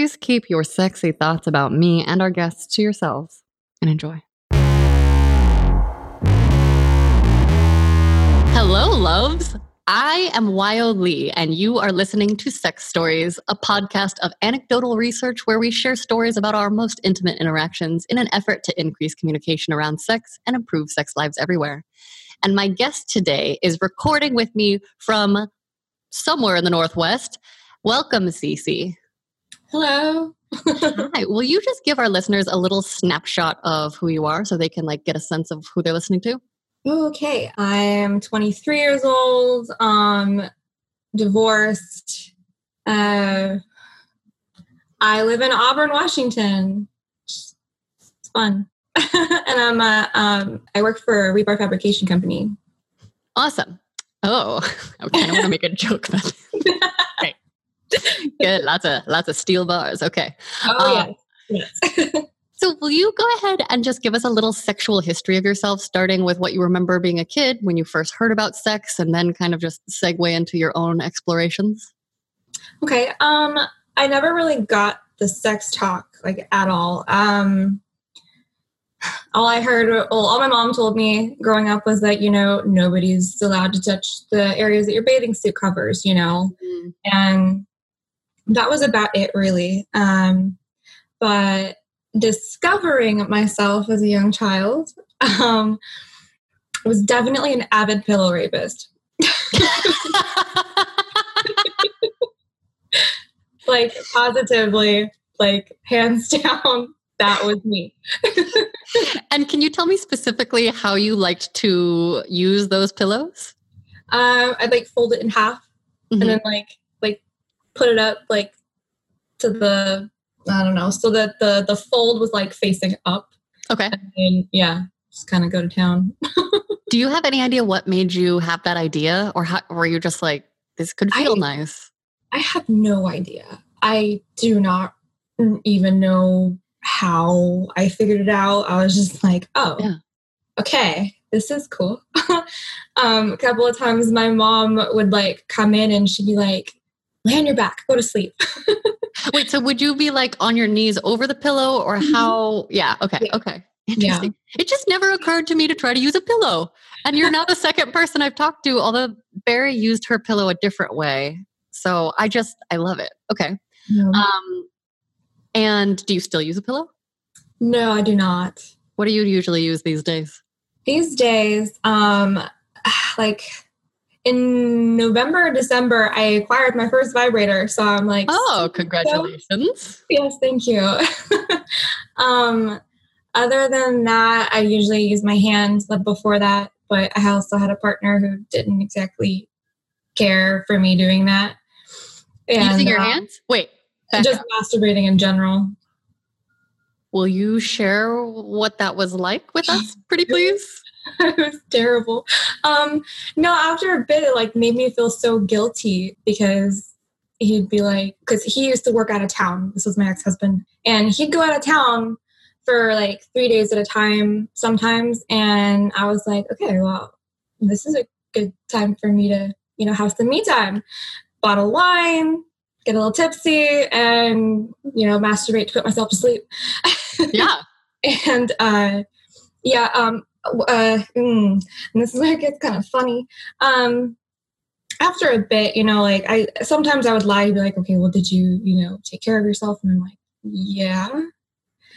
please keep your sexy thoughts about me and our guests to yourselves and enjoy. Hello, loves. I am Wyo Lee, and you are listening to Sex Stories, a podcast of anecdotal research where we share stories about our most intimate interactions in an effort to increase communication around sex and improve sex lives everywhere. And my guest today is recording with me from somewhere in the Northwest. Welcome, Cece. Hello. Hi. Will you just give our listeners a little snapshot of who you are so they can like get a sense of who they're listening to? Okay, I am 23 years old, um, divorced. Uh, I live in Auburn, Washington. It's fun. and I'm a, um, I work for a rebar fabrication company. Awesome. Oh, I kind of want to make a joke, great. Good. Lots of lots of steel bars. Okay. Oh um, yes. so, will you go ahead and just give us a little sexual history of yourself, starting with what you remember being a kid when you first heard about sex, and then kind of just segue into your own explorations? Okay. Um, I never really got the sex talk like at all. Um, all I heard, well, all my mom told me growing up was that, you know, nobody's allowed to touch the areas that your bathing suit covers, you know, mm. and that was about it really. Um, but discovering myself as a young child um, was definitely an avid pillow rapist. like positively, like hands down, that was me. and can you tell me specifically how you liked to use those pillows? Um, I'd like fold it in half mm-hmm. and then like like put it up like to the I don't know, so that the the fold was like facing up. Okay. And yeah, just kind of go to town. Do you have any idea what made you have that idea, or how, were you just like, this could feel I, nice? I have no idea. I do not even know how I figured it out. I was just like, oh, yeah. okay, this is cool. um, a couple of times my mom would like come in and she'd be like, lay on your back, go to sleep. Wait, so would you be like on your knees over the pillow or mm-hmm. how? Yeah, okay, yeah. okay. Interesting. Yeah. It just never occurred to me to try to use a pillow. And you're now the second person I've talked to, although Barry used her pillow a different way. So I just, I love it. Okay. Um, and do you still use a pillow? No, I do not. What do you usually use these days? These days, um, like in November, December, I acquired my first vibrator. So I'm like, oh, congratulations! So, yes, thank you. um, other than that, I usually use my hands. But before that, but I also had a partner who didn't exactly care for me doing that. And, Using your uh, hands? Wait, just masturbating in general. Will you share what that was like with us, pretty please? it was terrible. Um, no, after a bit, it like made me feel so guilty because he'd be like, because he used to work out of town. This was my ex husband, and he'd go out of town for like three days at a time sometimes. And I was like, okay, well, this is a good time for me to, you know, have some me time. Bottle wine, get a little tipsy, and you know, masturbate to put myself to sleep. Yeah. and uh, yeah, um, uh, mm, and this is where it gets kind of funny. Um, after a bit, you know, like I sometimes I would lie to be like, okay, well, did you, you know, take care of yourself? And I'm like, yeah.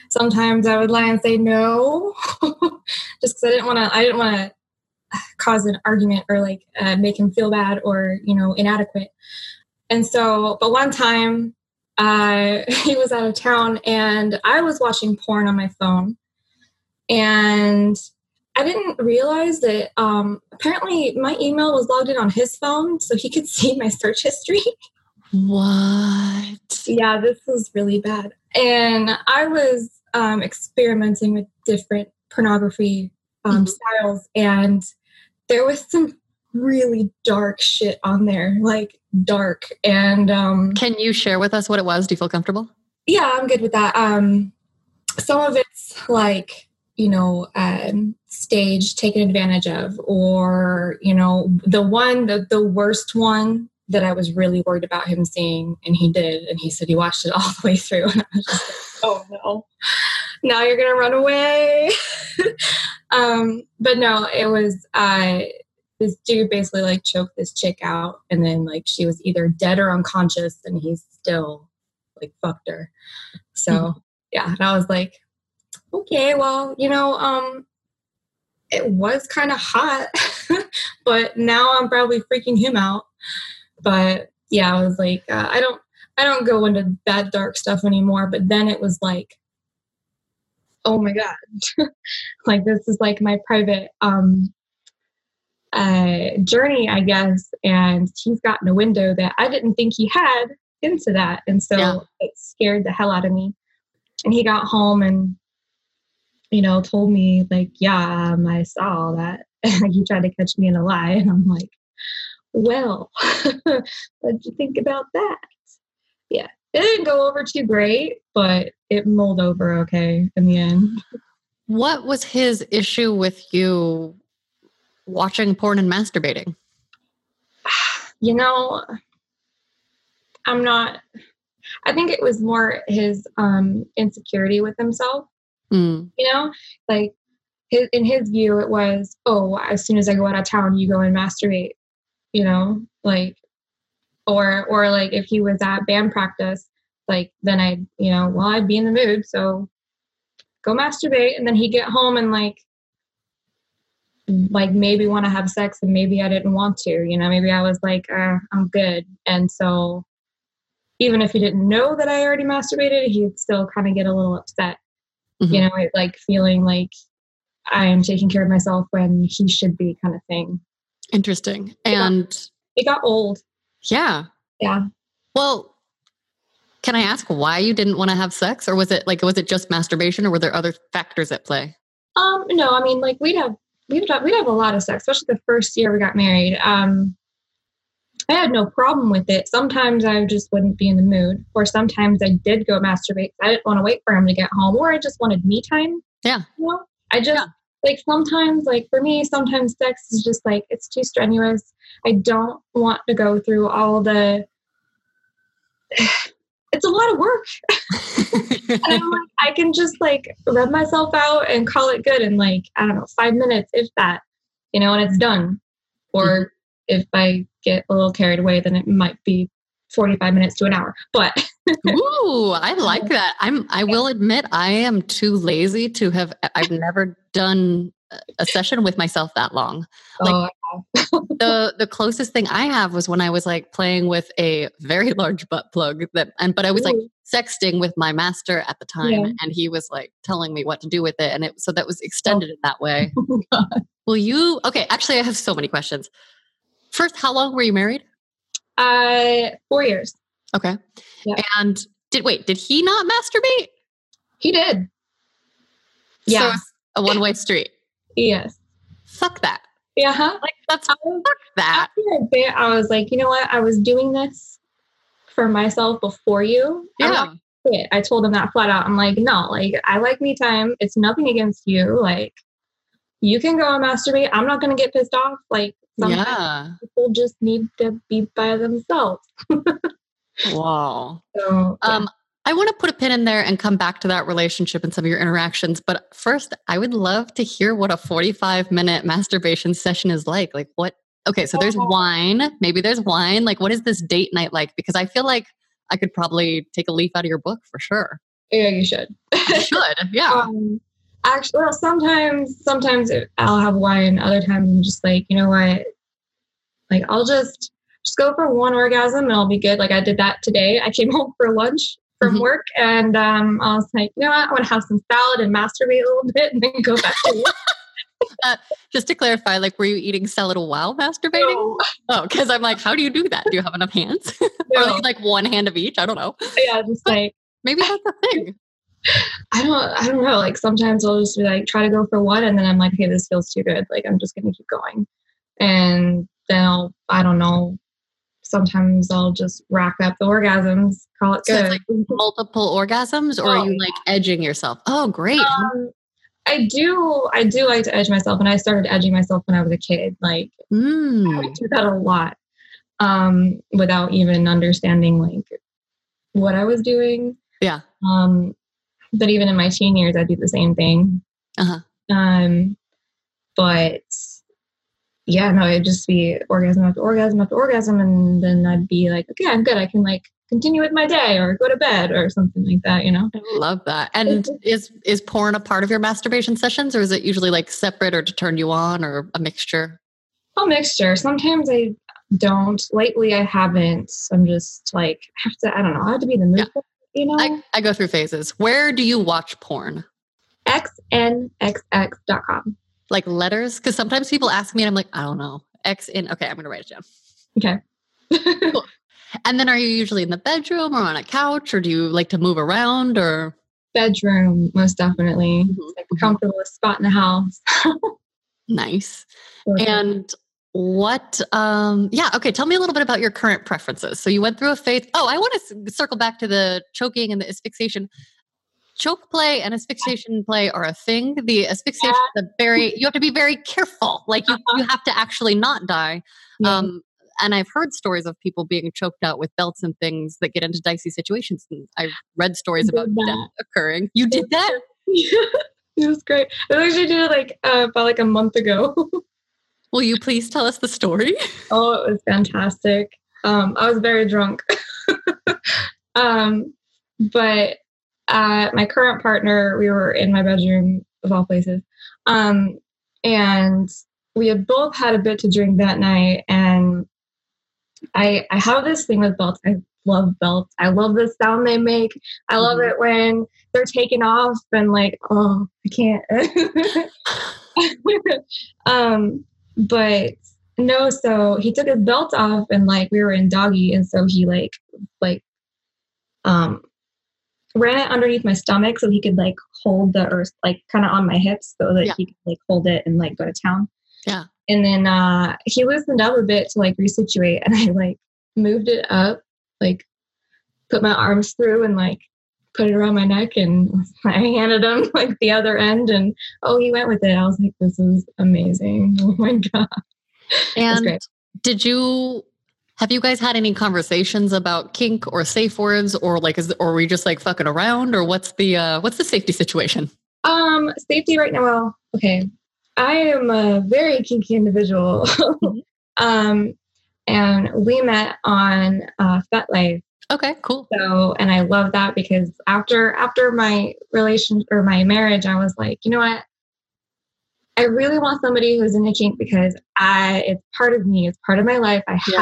Sometimes I would lie and say no, just because I didn't want to. I didn't want to cause an argument or like uh, make him feel bad or you know inadequate. And so, but one time, uh, he was out of town and I was watching porn on my phone, and I didn't realize that um, apparently my email was logged in on his phone so he could see my search history. What? Yeah, this was really bad. And I was um, experimenting with different pornography um, mm-hmm. styles, and there was some really dark shit on there, like dark. And um, can you share with us what it was? Do you feel comfortable? Yeah, I'm good with that. Um, some of it's like you know um, stage taken advantage of or you know the one the, the worst one that I was really worried about him seeing, and he did. And he said he watched it all the way through. And I was just like, oh no, now you're gonna run away. um, but no, it was uh, this dude basically like choked this chick out, and then like she was either dead or unconscious, and he's still like fucked her. So mm-hmm. yeah, and I was like, okay, well, you know, um, it was kind of hot, but now I'm probably freaking him out. But yeah, I was like, uh, I don't, I don't go into that dark stuff anymore. But then it was like, oh my god, like this is like my private um, uh, journey, I guess. And he's gotten a window that I didn't think he had into that, and so yeah. it scared the hell out of me. And he got home and you know told me like, yeah, um, I saw all that. he tried to catch me in a lie, and I'm like, well, what'd you think about that? Yeah, it didn't go over too great, but it mulled over okay in the end. What was his issue with you watching porn and masturbating? You know, I'm not. I think it was more his um, insecurity with himself. Mm. You know, like his, in his view, it was, oh, as soon as I go out of town, you go and masturbate you know, like or or like if he was at band practice, like then I'd, you know, well I'd be in the mood, so go masturbate and then he'd get home and like like maybe want to have sex and maybe I didn't want to, you know, maybe I was like, uh, I'm good. And so even if he didn't know that I already masturbated, he'd still kind of get a little upset, mm-hmm. you know, like feeling like I am taking care of myself when he should be kind of thing. Interesting. And it got old. Yeah. Yeah. Well, can I ask why you didn't want to have sex or was it like was it just masturbation or were there other factors at play? Um no, I mean like we'd have we'd have, we'd have a lot of sex, especially the first year we got married. Um I had no problem with it. Sometimes I just wouldn't be in the mood, or sometimes I did go masturbate. I didn't want to wait for him to get home, or I just wanted me time. Yeah. You know? I just yeah like sometimes like for me sometimes sex is just like it's too strenuous i don't want to go through all the it's a lot of work and I'm like, i can just like rub myself out and call it good in like i don't know five minutes if that you know and it's done or mm-hmm. if i get a little carried away then it might be 45 minutes to an hour but Ooh, I um, like that. I'm I will admit I am too lazy to have I've never done a session with myself that long. Oh, like oh. the the closest thing I have was when I was like playing with a very large butt plug that and but I was like sexting with my master at the time yeah. and he was like telling me what to do with it and it so that was oh. extended oh. in that way. Oh will you Okay, actually I have so many questions. First, how long were you married? Uh 4 years. Okay. Yeah. And did wait, did he not masturbate? He did. Yeah. So a one way street. yes. Fuck that. Yeah. Huh? Like that's I was, fuck that. Bit, I was like, you know what? I was doing this for myself before you. Yeah. I told him that flat out. I'm like, no, like I like me time. It's nothing against you. Like you can go and masturbate. I'm not gonna get pissed off. Like sometimes yeah. people just need to be by themselves. Wow. So, yeah. um, I want to put a pin in there and come back to that relationship and some of your interactions. But first, I would love to hear what a 45 minute masturbation session is like. Like, what? Okay, so there's oh. wine. Maybe there's wine. Like, what is this date night like? Because I feel like I could probably take a leaf out of your book for sure. Yeah, you should. you should, yeah. Um, actually, well, sometimes, sometimes I'll have wine. Other times, I'm just like, you know what? Like, I'll just just go for one orgasm and I'll be good. Like I did that today. I came home for lunch from mm-hmm. work and um, I was like, you know what? I want to have some salad and masturbate a little bit and then go back to work. Uh, just to clarify, like, were you eating salad while masturbating? No. Oh, because I'm like, how do you do that? Do you have enough hands, no. or like one hand of each? I don't know. Yeah, just like maybe that's the thing. I don't. I don't know. Like sometimes I'll just be like, try to go for one, and then I'm like, hey, this feels too good. Like I'm just gonna keep going, and then I'll. I don't know sometimes I'll just rack up the orgasms, call it so good. like multiple orgasms, or oh, are you like edging yourself? Oh, great. Um, I do. I do like to edge myself, and I started edging myself when I was a kid. Like mm. I do that a lot. um, without even understanding like what I was doing. Yeah. Um, but even in my teen years, I do the same thing. Uh-huh. Um, but yeah, no, it'd just be orgasm after orgasm after orgasm, and then I'd be like, okay, I'm good. I can like continue with my day or go to bed or something like that. You know. I love that. And is is porn a part of your masturbation sessions, or is it usually like separate or to turn you on, or a mixture? A mixture. Sometimes I don't. Lately, I haven't. I'm just like I have to. I don't know. I have to be in the mood. Yeah. You know. I, I go through phases. Where do you watch porn? xnxx.com. Like letters? Because sometimes people ask me and I'm like, I don't know. X in okay, I'm gonna write it down. Okay. And then are you usually in the bedroom or on a couch or do you like to move around or Bedroom, most definitely. Mhm, It's like mhm. a comfortable spot in the house. nice? And what um yeah, okay, tell me a little bit about your current preferences. So you went through a phase. Oh, I want to circle back to the choking and the asphyxiation. Choke play and asphyxiation play are a thing. The asphyxiation is a very you have to be very careful. Like you, you have to actually not die. Yeah. Um, and I've heard stories of people being choked out with belts and things that get into dicey situations. And I've read stories about that. that occurring. You did that? it was great. I actually did it like uh, about like a month ago. Will you please tell us the story? oh, it was fantastic. Um, I was very drunk. um, but uh, my current partner, we were in my bedroom of all places, um, and we had both had a bit to drink that night. And I, I have this thing with belts. I love belts. I love the sound they make. I love Mhm. it when they're taken off and like, oh, I can't. um, but no, so he took his belt off and like we were in doggy, and so he like like um ran it underneath my stomach so he could like hold the earth like kind of on my hips so that Yeah. he could like hold it and like go to town. Yeah. And then uh he loosened up a bit to like resituate and I like moved it up, like put my arms through and like put it around my neck and I handed him like the other end and oh he went with it. I was like, this is amazing. Oh my god. And did you have you guys had any conversations about kink or safe words or like is or were you just like fucking around or what's the uh what's the safety situation? Um, safety right now. Well, okay. I am a very kinky individual. um, and we met on uh, FetLife. Okay, cool. So, and I love that because after after my relation or my marriage, I was like, you know what? I really want somebody who's into kink because I it's part of me. It's part of my life. I have Yeah.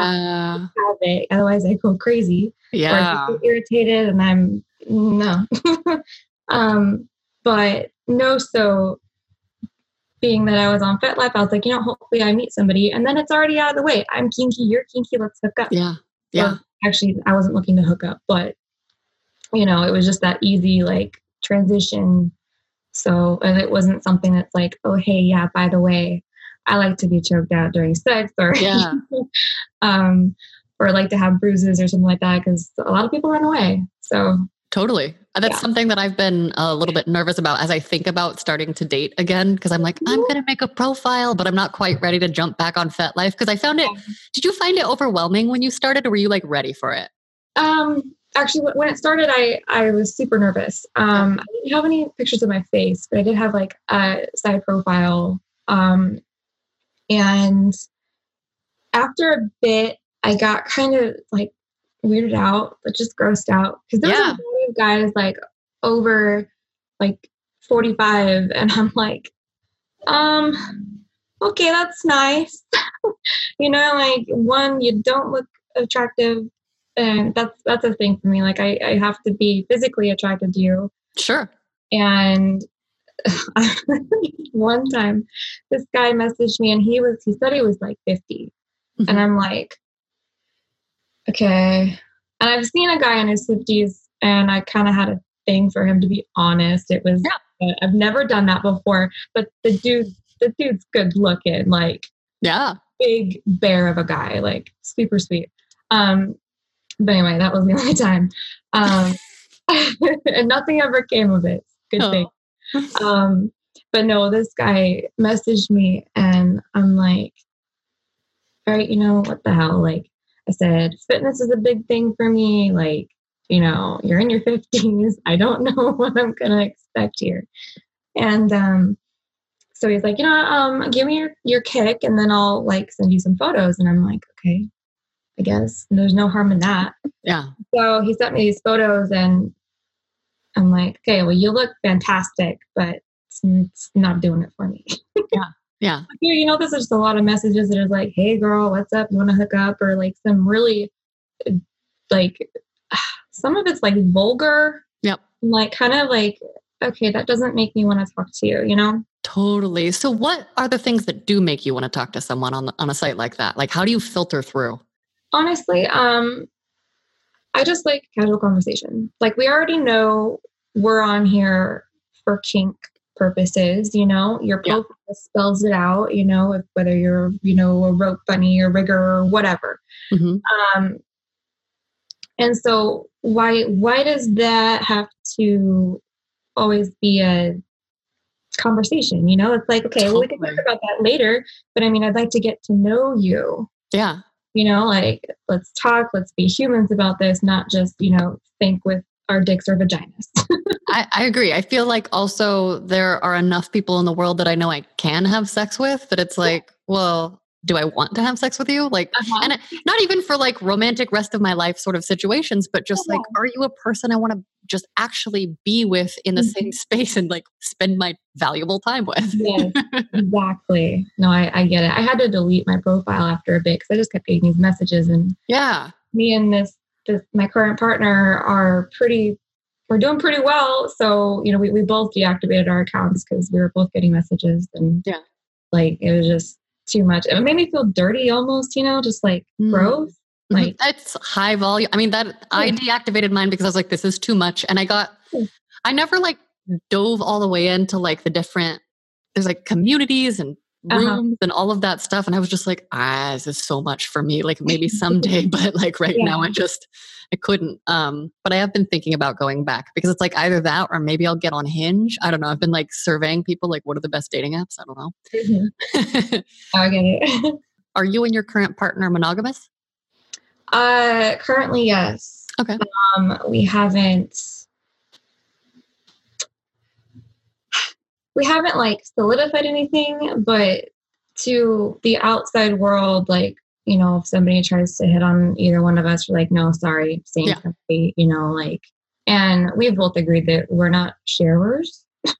to have it. Otherwise, I go crazy or I Yeah. get irritated and I'm no. um, but no, so being that I was on FetLife, I was like, you know, hopefully I meet somebody and then it's already out of the way. I'm kinky, you're kinky, let's hook up. Yeah. Yeah. Well, actually I wasn't looking to hook up, but you know, it was just that easy like transition. So and it wasn't something that's like, oh hey, yeah, by the way, I like to be choked out during sex or Yeah. um or like to have bruises or something like that because a lot of people run away. So Totally. Uh, That's Yeah. something that I've been a little bit nervous about as I think about starting to date again because I'm like, I'm going to make a profile, but I'm not quite ready to jump back on FetLife because I found it. Did you find it overwhelming when you started or were you like ready for it? Um, actually, when it started, I I was super nervous. Um, I didn't have any pictures of my face, but I did have like a side profile. Um, and after a bit, I got kind of like weirded out, but just grossed out because there Yeah. was of guys like over like forty five, and I'm like, um, okay, that's nice. you know, like one, you don't look attractive and that's that's a thing for me like I, I have to be physically attracted to you Sure. and one time this guy messaged me and he was he said he was like 50 Mhm. and i'm like okay and i've seen a guy in his 50s and i kind of had a thing for him to be honest it was uh, i've never done that before but the dude the dude's good looking like Yeah. big bear of a guy, like super sweet. Um, but anyway, that was the only time. Um, and nothing ever came of it. Good Oh. thing. Um, but no, this guy messaged me and I'm like, all right, you know, what the hell? Like, I said, fitness is a big thing for me. Like, you know, you're in your 50s. I don't know what I'm going to expect here. And um, so he's like, you know, um, give me your, your Kik and then I'll like send you some photos. And I'm like, okay, I guess there's no harm in that. Yeah. So he sent me these photos and I'm like, okay, well, you look fantastic, but it's, it's not doing it for me. yeah. Yeah. You know, there's just a lot of messages that are like, hey, girl, what's up? You want to hook up? Or like some really, like, some of it's like vulgar. Yep. Like, kind of like, okay, that doesn't make me want to talk to you, you know? Totally. So, what are the things that do make you want to talk to someone on, the, on a site like that? Like, how do you filter through? Honestly, um, I just like casual conversation. Like, we already know we're on here for kink purposes you know your profile yeah. spells it out you know if, whether you're you know a rope bunny or rigger or whatever mm-hmm. um and so why why does that have to always be a conversation you know it's like okay totally. well we can talk about that later but i mean i'd like to get to know you yeah you know like let's talk let's be humans about this not just you know think with our dicks or vaginas. I, I, agree. I feel like also there are enough people in the world that I know I can have sex with that it's like, well, do I want to have sex with you? Like, uh-huh. and not even for like romantic rest of my life sort of situations, but just like, are you a person I want to just actually be with in the mm-hmm. same space and like spend my valuable time with? yes, exactly. No, I, I get it. I had to delete my profile after a bit because I just kept getting these messages and yeah, me and this this, my current partner are pretty we're doing pretty well so you know we, we both deactivated our accounts because we were both getting messages and yeah like it was just too much it made me feel dirty almost you know just like mm. gross mm-hmm. like that's high volume i mean that yeah. i deactivated mine because i was like this is too much and i got i never like dove all the way into like the different there's like communities and. Rooms uh-huh. and all of that stuff. And I was just like, ah, this is so much for me. Like maybe someday, but like right yeah. now I just I couldn't. Um, but I have been thinking about going back because it's like either that or maybe I'll get on Hinge. I don't know. I've been like surveying people like what are the best dating apps? I don't know. Mm-hmm. I get it. are you and your current partner monogamous? Uh currently yes. Okay. Um we haven't we haven't like solidified anything, but to the outside world, like, you know, if somebody tries to hit on either one of us, we're like, no, sorry, same yeah. company, you know, like, and we've both agreed that we're not sharers.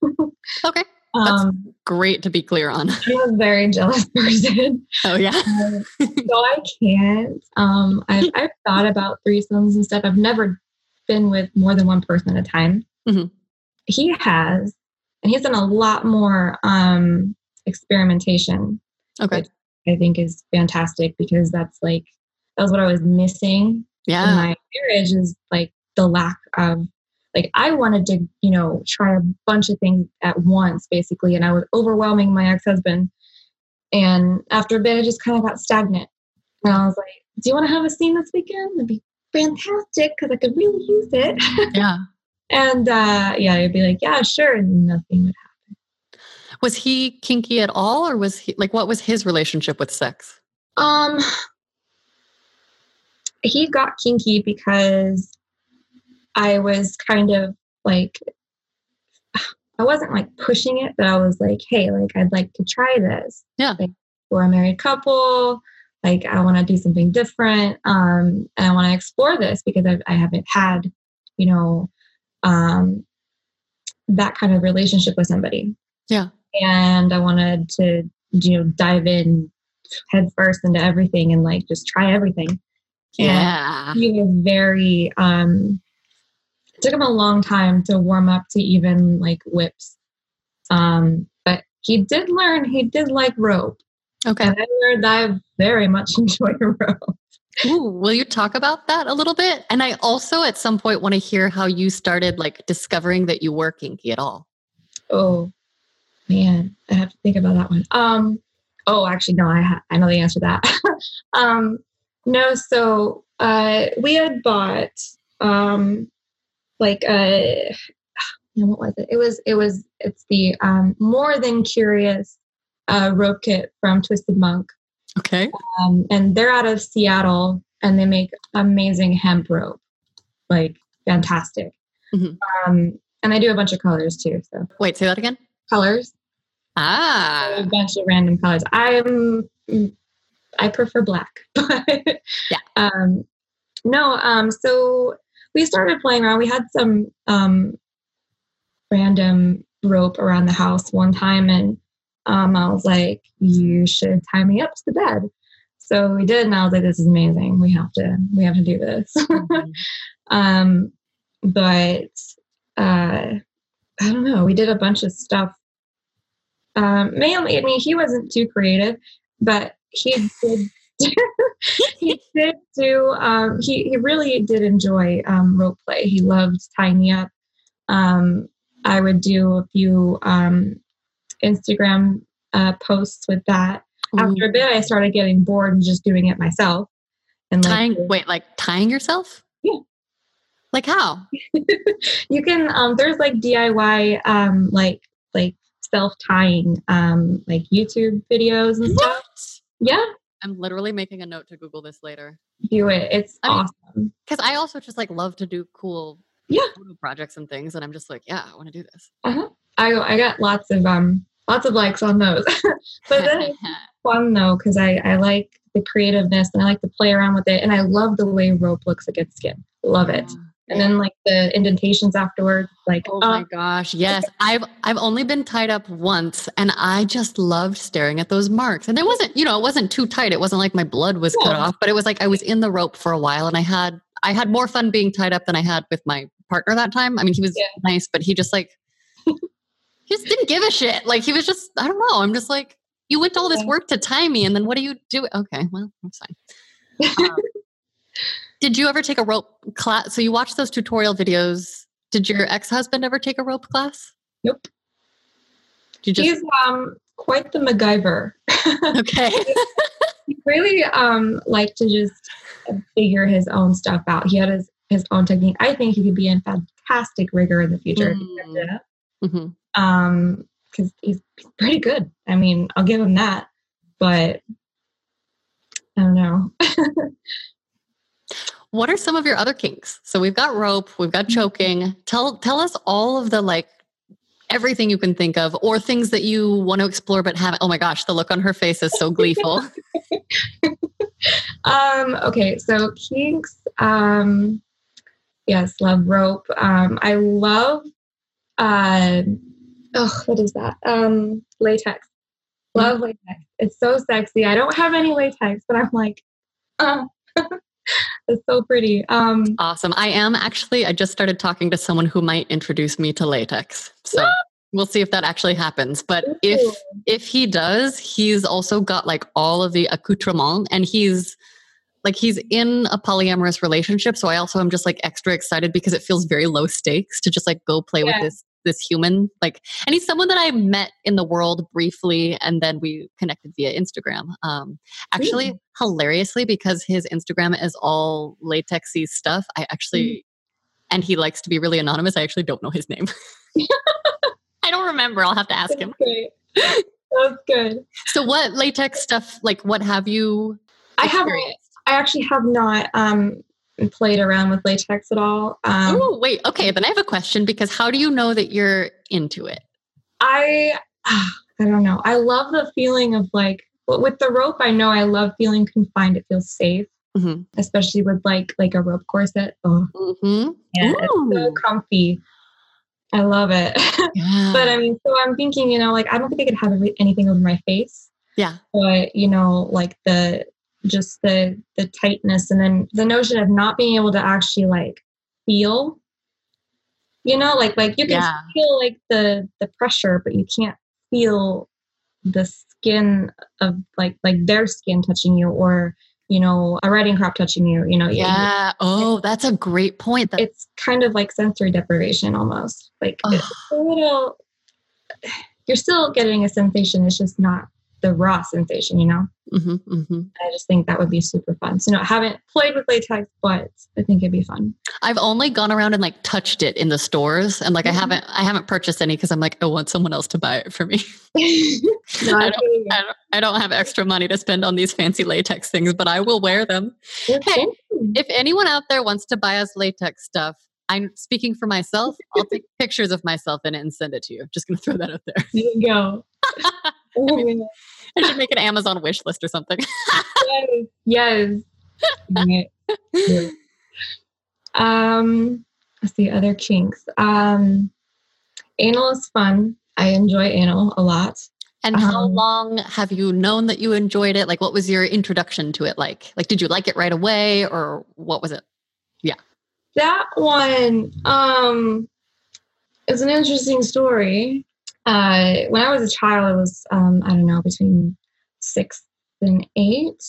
okay. That's um, great to be clear on. I'm a very jealous person. Oh yeah. um, so I can't. Um, I've, I've thought about threesomes and stuff. I've never been with more than one person at a time. Mm-hmm. He has, and he's done a lot more um, experimentation. Okay. I think is fantastic because that's like that was what I was missing. Yeah. In my marriage is like the lack of like I wanted to, you know, try a bunch of things at once basically and I was overwhelming my ex-husband. And after a bit I just kind of got stagnant. And I was like, Do you want to have a scene this weekend? It'd be fantastic because I could really use it. Yeah. And uh, yeah, I'd be like, yeah, sure. And nothing would happen. Was he kinky at all? Or was he like, what was his relationship with sex? Um, he got kinky because I was kind of like, I wasn't like pushing it, but I was like, hey, like, I'd like to try this. Yeah. Like, we're a married couple. Like, I want to do something different. Um, and I want to explore this because I've, I haven't had, you know, um, that kind of relationship with somebody. Yeah. And I wanted to, you know, dive in head first into everything and like just try everything. Yeah. And he was very, um, it took him a long time to warm up to even like whips. Um, but he did learn, he did like rope. Okay. And I learned I very much enjoy rope. Ooh, will you talk about that a little bit? And I also at some point want to hear how you started like discovering that you were kinky at all. Oh man, I have to think about that one. Um oh actually no, I ha- I know the answer to that. um no, so uh we had bought um like a uh, what was it? It was it was it's the um more than curious uh rope kit from Twisted Monk. Okay. Um, and they're out of Seattle and they make amazing hemp rope, like fantastic. Mhm. Um, and I do a bunch of colors too. So Wait, say that again. colors, Ah, a bunch of random colors. I'm I prefer black, but Yeah. Um, no, um, so we started playing around. We had some um, random rope around the house one time, and um, I was like, "You should tie me up to the bed." So we did, and I was like, "This is amazing. We have to, we have to do this." Mhm. um, but uh, I don't know. We did a bunch of stuff. Um, mainly, I mean, he wasn't too creative, but he did. he did do. Um, he he really did enjoy um, rope play. He loved tying me up. Um, I would do a few um, Instagram uh, posts with that. After a bit, I started getting bored and just doing it myself. And like, tying. Wait, like tying yourself? Yeah. Like how? you can um there's like diy um like like self tying um like youtube videos and stuff What? yeah I'm literally making a note to Google this later do it it's I mean- awesome because I also just like love to do cool Yeah. projects and things, and I'm just like, yeah, I want to do this. uh-huh. i i got lots of um lots of likes on those but then it's fun though because i i like the creativeness and i like to play around with it and i love the way rope looks against skin love it and then like the indentations afterwards like Oh uh, my gosh, yes. I've I've only been tied up once and I just loved staring at those marks. And it wasn't, you know, it wasn't too tight. It wasn't like my blood was cut off, but it was like I was in the rope for a while and I had I had more fun being tied up than I had with my partner that time. I mean, he was Yeah. nice, but he just like just didn't give a shit. Like he was just I don't know. I'm just like you went to all this work to tie me and then what do you do? Okay, well, that's fine. Um, did you ever take a rope class? So you watched those tutorial videos. Did your ex-husband ever take a rope class? nope Did you just he's um quite the macgyver okay? he really um liked to just figure his own stuff out. He had his his own technique. I think he could be a fantastic rigger in the future if he kept it up. Um, because he's he's pretty good. I mean, I'll give him that, but I don't know. What are some of your other kinks? So we've got rope, we've got choking. Tell tell us all of the like everything you can think of, or things that you want to explore but haven't. Oh my gosh, the look on her face is so gleeful. Um, okay, so kinks. Um, yes, love rope. Um, I love. Uh, oh, what is that? Um, latex. Love latex. It's so sexy. I don't have any latex, but I'm like, uh, it's so pretty. Um, awesome. I am actually. I just started talking to someone who might introduce me to latex. So we'll see if that actually happens. But if ooh, if he does, he's also got like all of the accoutrement and he's like he's in a polyamorous relationship. So I also am just like extra excited because it feels very low stakes to just like go play with this this human. Like and he's someone that I met in the world briefly and then we connected via Instagram. Um actually hilariously because his Instagram is all latexy stuff. I actually and he likes to be really anonymous. I actually don't know his name. I don't remember. I'll have to ask that's him. great. That's good. So what latex stuff like what have you I have. experienced? I actually have not um played around with latex at all. Um, oh, wait. Okay, then I have a question because how do you know that you're into it? I I don't know. I love the feeling of like with the rope. I know I love feeling confined. It feels safe, Mm-hmm. especially with like like a rope corset. Oh, Mm-hmm. yeah, it's so comfy. I love it. yeah. but I mean, so I'm thinking, you know, like I don't think I could have anything over my face, yeah. but you know, like the just the the tightness, and then the notion of not being able to actually like feel. You know, like like you can Yeah. feel like the the pressure, but you can't feel the skin of like like their skin touching you, or you know, a riding crop touching you. You know, you- Yeah. Oh, that's a great point. That, it's kind of like sensory deprivation almost. Like it's a little. You're still getting a sensation. It's just not the raw sensation, you know? hmm hmm I just think that would be super fun. So no, I haven't played with latex, but I think it'd be fun. I've only gone around and like touched it in the stores, and like I Mhm. haven't I haven't purchased any because I'm like I want someone else to buy it for me. No, I I you. I don't, I don't have extra money to spend on these fancy latex things, but I will wear them. Hey, If anyone out there wants to buy us latex stuff, I'm speaking for myself. I'll take pictures of myself in it and send it to you. Just gonna throw that out there. There you go. Oh. I should make an Amazon wish list or something. yes. Yes. Yeah. um, let's see, other kinks. Um, anal is fun. I enjoy anal a lot. And how Um, long have you known that you enjoyed it? Like, what was your introduction to it like? Like, did you like it right away, or what was it? Yeah. That one um, is an interesting story. Uh, when I was a child, I was, um, I don't know, between six and eight.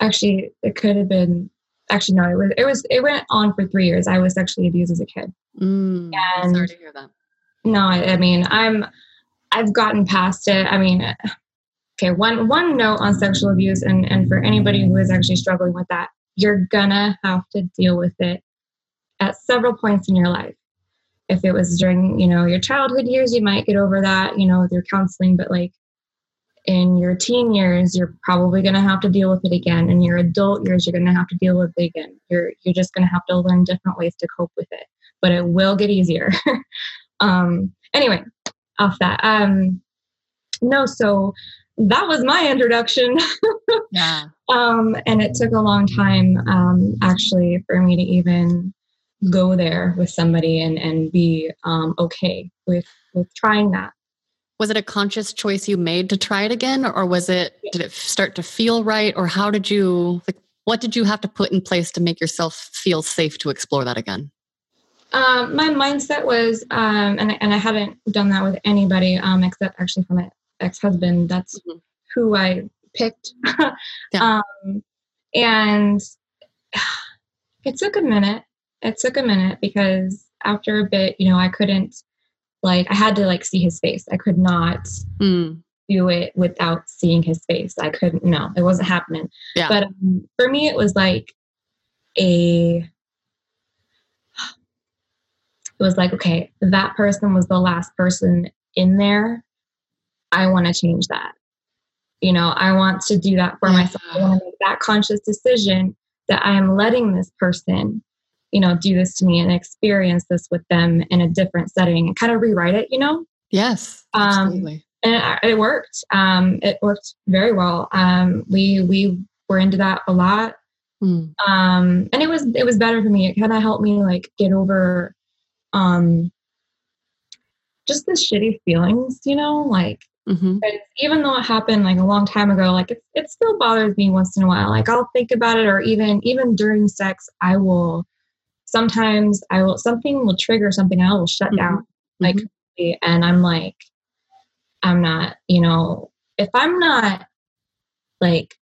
Actually, it could have been. Actually, no. It was. It was. It went on for three years. I was sexually abused as a kid. Mm, And- sorry to hear that. No, I, I mean, I'm. I've gotten past it. I mean, okay. One one note on sexual abuse, and and for anybody who is actually struggling with that, you're gonna have to deal with it at several points in your life. If it was during, you know, your childhood years, you might get over that, you know, with your counseling. But like in your teen years, you're probably gonna have to deal with it again. In your adult years, you're gonna have to deal with it again. You're you're just gonna have to learn different ways to cope with it. But it will get easier. um anyway off that um no so that was my introduction Yeah. um and it took a long time um actually for me to even go there with somebody and and be um okay with with trying that Was it a conscious choice you made to try it again, or was it? Did it start to feel right, or how did you like? What did you have to put in place to make yourself feel safe to explore that again? um my mindset was um and I, and I hadn't done that with anybody um except actually for my ex-husband that's Mhm. who I picked Yeah. um and it took a minute it took a minute because after a bit you know I couldn't like I had to like see his face. I could not Mm, do it without seeing his face. I couldn't no it wasn't happening. Yeah. but um, for me it was like a it was like okay that person was the last person in there. I want to change that. You know i want to do that for Yeah. myself. I want to make that conscious decision that i am letting this person you know do this to me and experience this with them in a different setting and kind of rewrite it you know? Yes, Um, absolutely. and it, it worked. Um it worked very well. Um we we were into that a lot. Mm, um and it was it was better for me. It kind of helped me like get over um just the shitty feelings you know? Like mhm. 'cause even though it happened like a long time ago like it, it still bothers me once in a while. Like i'll think about it or even even during sex i will sometimes i will something will trigger something i will shut Mhm. down like Mhm. and i'm like i'm not you know if i'm not like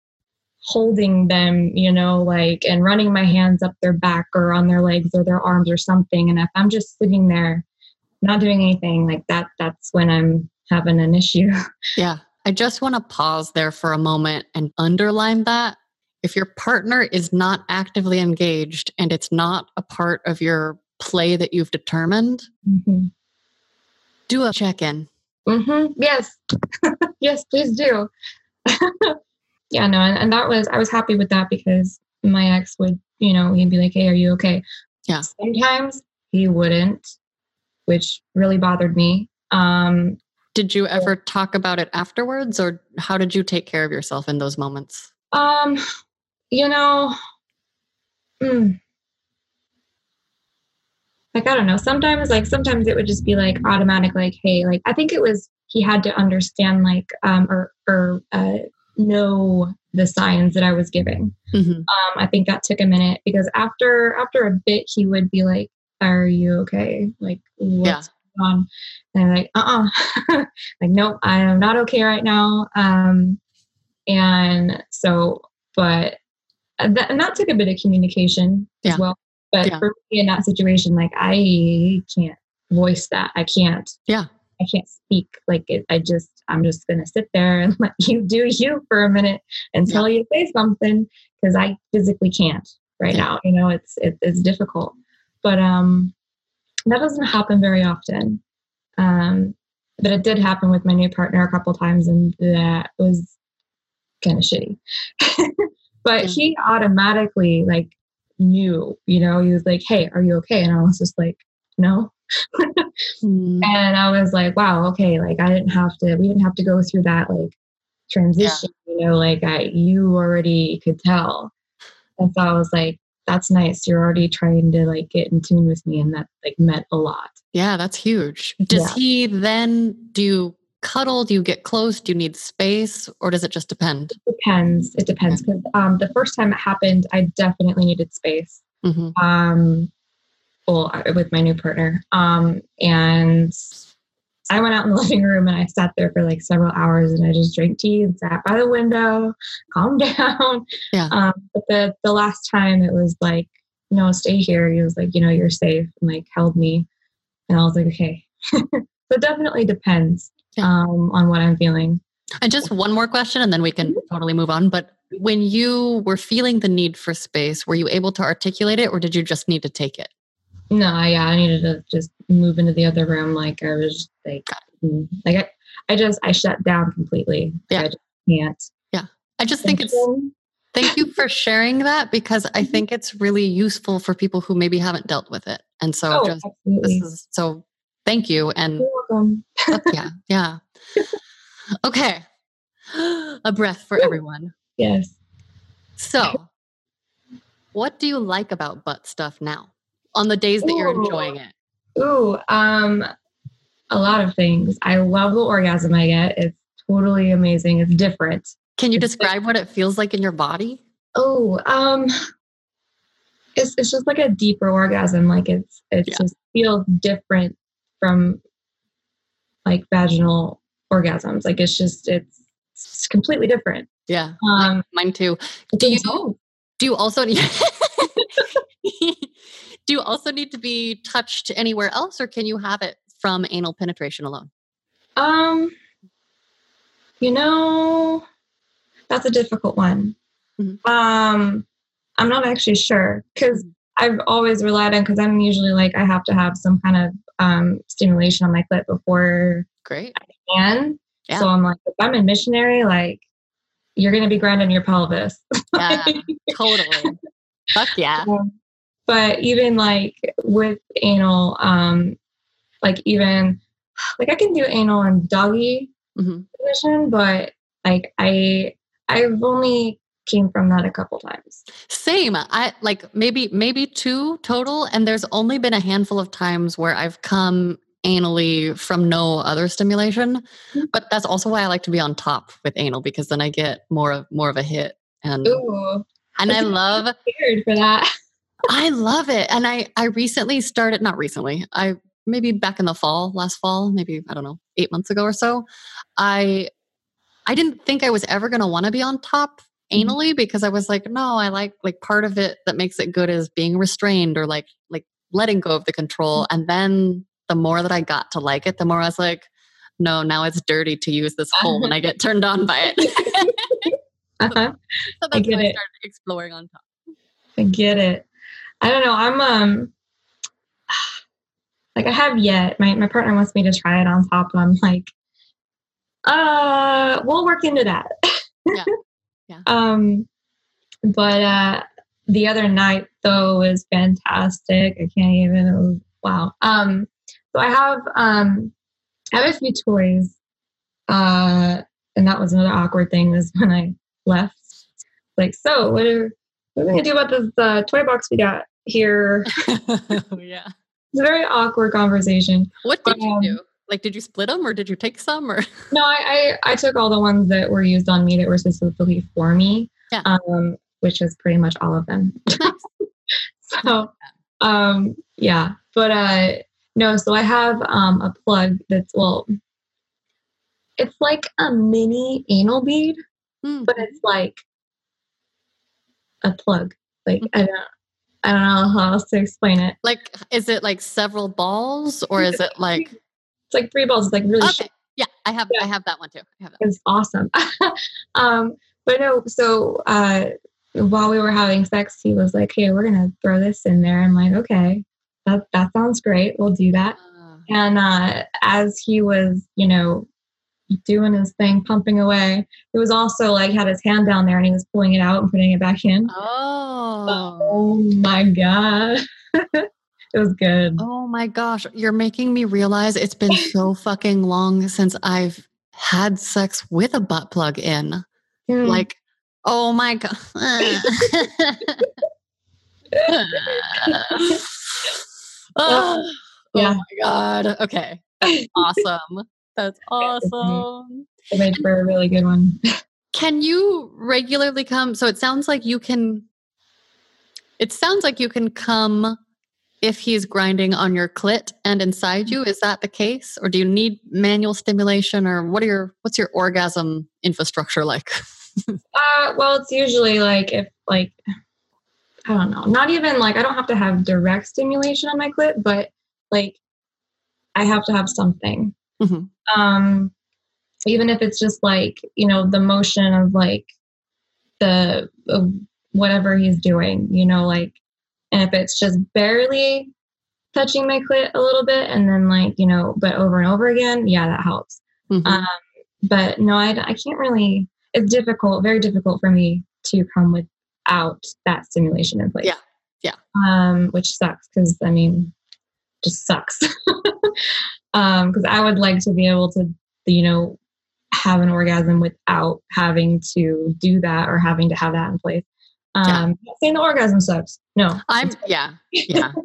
holding them you know like and running my hands up their back or on their legs or their arms or something and if i'm just sitting there not doing anything like that that's when i'm having an issue Yeah. I just want to pause there for a moment and underline that. If your partner is not actively engaged and it's not a part of your play that you've determined, hmm do a check in. hmm yes. Yes please do. Yeah no and, and that was i was happy with that because my ex would you know he'd be like hey are you okay? Yeah. sometimes he wouldn't which really bothered me. Um Did you ever talk about it afterwards, or how did you take care of yourself in those moments? Um, you know, mm, like I don't know. Sometimes, like sometimes it would just be like automatic, like, hey, like I think it was he had to understand, like, um, or or uh, know the signs that I was giving. Mhm. Um, I think that took a minute because after after a bit, he would be like, "Are you okay? Like, what's Yeah. going on?" And I'm like, "Uh, uh like, nope, I am not okay right now." Um, and so, but and that, and that took a bit of communication Yeah. as well. But Yeah. for me in that situation, like, I can't voice that. I can't. Yeah. I I can't speak. Like it, I just, I'm just gonna sit there and let you do you for a minute until yeah. you say something because I physically can't right yeah. now. You know, it's it, it's difficult, but um, that doesn't happen very often. Um, but it did happen with my new partner a couple times, and that was kind of shitty. but yeah. he automatically like knew, you know, he was like, "Hey, are you okay?" And I was just like, "No." mm. And I was like, "Wow, okay." Like I didn't have to. We didn't have to go through that like transition. Yeah. You know, like I, you already could tell. And so I was like, that's nice. You're already trying to like get in tune with me, and that like meant a lot. Yeah, that's huge. Does yeah. he then do cuddle? Do you get close? Do you need space, or does it just depend? It depends. It depends because um, the first time it happened, I definitely needed space. Mm-hmm. Um, well, with my new partner, um, and I went out in the living room and I sat there for like several hours and I just drank tea and sat by the window, calmed down. Yeah. Um, but the the last time it was like, no, stay here. He was like, you know, you're safe and like held me. And I was like, okay. so it definitely depends um, on what I'm feeling. And just one more question and then we can mm-hmm. totally move on. But when you were feeling the need for space, were you able to articulate it or did you just need to take it? No, yeah, I needed to just move into the other room. Like I was like, mm, like I, I just I shut down completely. Yeah, I just can't. Yeah, I just think it's. Thank you for sharing that because I mm-hmm. think it's really useful for people who maybe haven't dealt with it. And so, oh, just this is so. Thank you, and yeah, yeah. Okay, a breath for everyone. Yes. So, what do you like about butt stuff now? on the days that Ooh. you're enjoying it? Ooh, um, a lot of things. I love the orgasm I get. It's totally amazing. It's different. Can you it's describe different. what it feels like in your body? Oh, um, it's it's just like a deeper orgasm. Like it's it yeah. just feels different from like vaginal orgasms. Like it's just it's, it's completely different. Yeah, um, mine too. Do you do you also need Do you also need to be touched anywhere else, or can you have it from anal penetration alone? Um, you know, that's a difficult one. Mm-hmm. Um, I'm not actually sure because mm-hmm. I've always relied on because I'm usually like I have to have some kind of um, stimulation on my clit before Great. I can. Yeah. So I'm like, if I'm a missionary, like you're gonna be grinding your pelvis. Yeah, totally. Fuck yeah. Um, but even like with anal um like even like i can do anal and doggy mm-hmm. position but like i i've only came from that a couple times same i like maybe maybe two total and there's only been a handful of times where i've come anally from no other stimulation mm-hmm. but that's also why i like to be on top with anal because then i get more of more of a hit and Ooh, and i love scared for that I love it. And I I recently started not recently. I maybe back in the fall, last fall, maybe I don't know, 8 months ago or so. I I didn't think I was ever going to want to be on top. Anally because I was like, no, I like like part of it that makes it good is being restrained or like like letting go of the control. Mm-hmm. And then the more that I got to like it, the more I was like, no, now it's dirty to use this hole and I get turned on by it. uh-huh. so that's when I started exploring on top. I get it. I don't know. I'm um like I have yet. My my partner wants me to try it on top, and I'm like, uh, we'll work into that. yeah. Yeah. um, but uh, the other night though was fantastic. I can't even. It was, wow. Um, so I have um, I have a few toys. Uh, and that was another awkward thing was when I left. Like, so what are what are we gonna do about this uh, toy box we got? here. yeah. It's a very awkward conversation. What did um, you do? Like, did you split them or did you take some or? No, I, I, I took all the ones that were used on me that were specifically for me. Yeah. Um, which is pretty much all of them. so, um, yeah, but, uh, no, so I have, um, a plug that's, well, it's like a mini anal bead, mm. but it's like a plug. Like, mm-hmm. I don't, I don't know how else to explain it. Like, is it like several balls or is it like It's like three balls. It's like really okay. Yeah, I have Yeah. I have that one too. I have it's awesome. um, but no, so uh, while we were having sex, he was like, "Hey, we're gonna throw this in there." I'm like, "Okay, that that sounds great. We'll do that." Uh, And uh, as he was, you know, doing his thing, pumping away, he was also like had his hand down there and he was pulling it out and putting it back in. oh. Oh my god, it was good. Oh my gosh, you're making me realize it's been so fucking long since I've had sex with a butt plug in. Mm. Like, oh my god. oh, Yeah. oh my god. Okay. That's awesome. That's awesome. it made for a really good one. Can you regularly come? So it sounds like you can. It sounds like you can come if he's grinding on your clit and inside you. Is that the case, or do you need manual stimulation, or what are your what's your orgasm infrastructure like? Uh, well, it's usually like if like I don't know, not even like I don't have to have direct stimulation on my clit, but like I have to have something. Mhm. Um, even if it's just like you know the motion of like the of whatever he's doing, you know, like, and if it's just barely touching my clit a little bit, and then like you know, but over and over again, yeah, that helps. Mhm. Um, but no, I, I can't really. It's difficult, very difficult for me to come without that stimulation in place. Yeah, yeah. Um, which sucks because I mean, just sucks. um, because I would like to be able to, you know, have an orgasm without having to do that or having to have that in place. Um, Yeah. saying the orgasm sucks. No, I'm yeah yeah.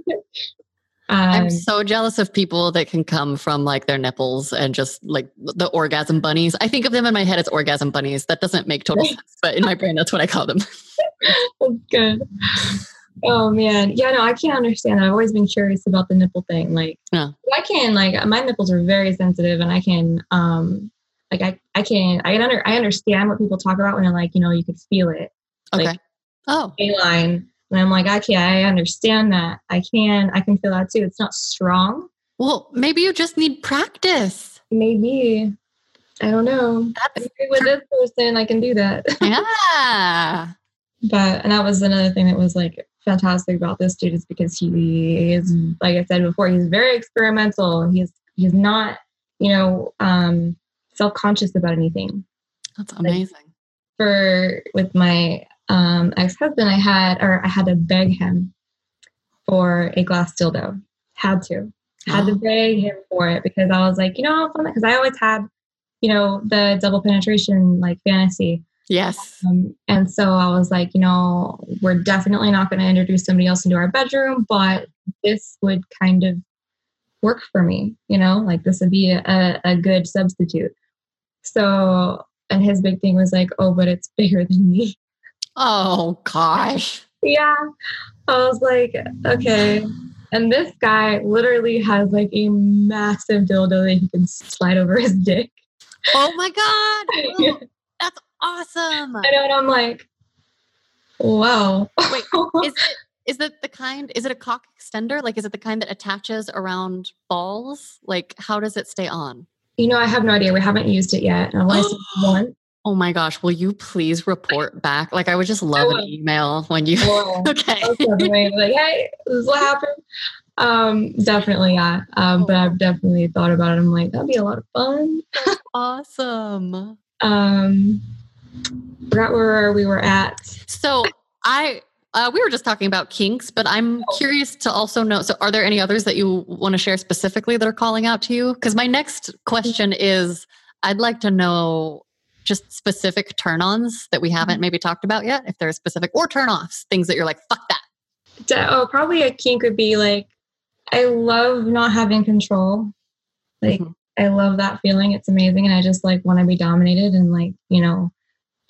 Um, I'm so jealous of people that can come from like their nipples and just like the orgasm bunnies. I think of them in my head as orgasm bunnies. That doesn't make total sense, but in my brain, that's what I call them. That's good. Oh man, yeah, no, I can't understand that. I've always been curious about the nipple thing. Like, Yeah. I can like my nipples are very sensitive, and I can um like I I can I under I understand what people talk about when they're like you know you could feel it Okay. Like- oh, a line, and I'm like okay I understand that I can I can feel that too. It's not strong, well, maybe you just need practice. maybe I don't know. That's Maybe with this person I can do that. yeah. but and that was another thing that was like fantastic about this dude is because he is like i said before he's very experimental he's he's not you know um self-conscious about anything That's amazing. for with my um ex-husband i had or i had to beg him for a glass dildo had to had to beg him for it because i was like you know because i always had you know the double penetration like fantasy Yes. um, and so I was like, you know, we're definitely not going to introduce somebody else into our bedroom, but this would kind of work for me, you know, like this would be a, a good substitute. So, and his big thing was like, oh, but it's bigger than me. Oh gosh. Yeah. I was like, okay. And this guy literally has like a massive dildo that he can slide over his dick. Oh my god. That's awesome. I know, and I'm like, wow. Wait, Is it is it the kind? Is it a cock extender? Like, is it the kind that attaches around balls? Like, how does it stay on? You know, I have no idea. We haven't used it yet. I've only seen one. Oh my gosh, will you please report back? Like, I would just love an email when you. Well, okay. I was definitely like, hey, this is what happened. Um, definitely, yeah. Um, but I've definitely thought about it. I'm like, that'd be a lot of fun. awesome. Um, forgot where we were at. So I. Uh, we were just talking about kinks, but I'm curious to also know. So, are there any others that you want to share specifically that are calling out to you? Because my next question is I'd like to know just specific turn ons that we haven't maybe talked about yet, if there are specific or turn offs, things that you're like, fuck that. Oh, probably a kink would be like, I love not having control. Like, Mhm. I love that feeling. It's amazing. And I just like want to be dominated and like, you know,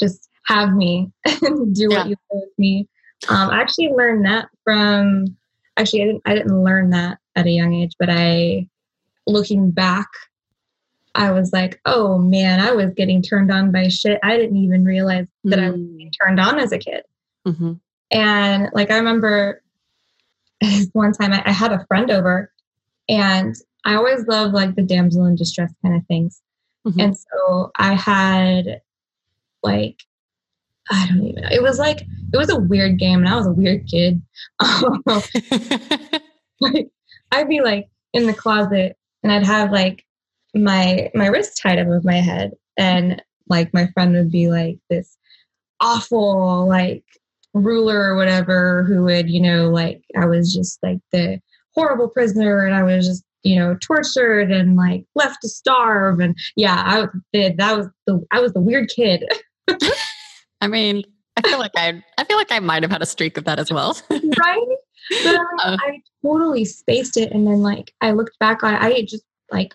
just have me and do Yeah. what you do with me. Um, I actually learned that from, actually, I didn't, I didn't learn that at a young age, but I, looking back, I was like, oh man, I was getting turned on by shit. I didn't even realize that I was Mm. getting turned on as a kid. Mhm. And like I remember one time I, I had a friend over and I always love like the damsel in distress kind of things. Mm-hmm. And so I had like I don't even know. It was like it was a weird game and I was a weird kid. like I'd be like in the closet and I'd have like my my wrist tied above my head. And like my friend would be like this awful like ruler or whatever who would you know like i was just like the horrible prisoner and i was just you know tortured and like left to starve. And yeah i was the, that was the i was the weird kid. I mean i feel like i i feel like i might have had a streak of that as well. Right? But I, uh, I totally spaced it and then like i looked back on it i just like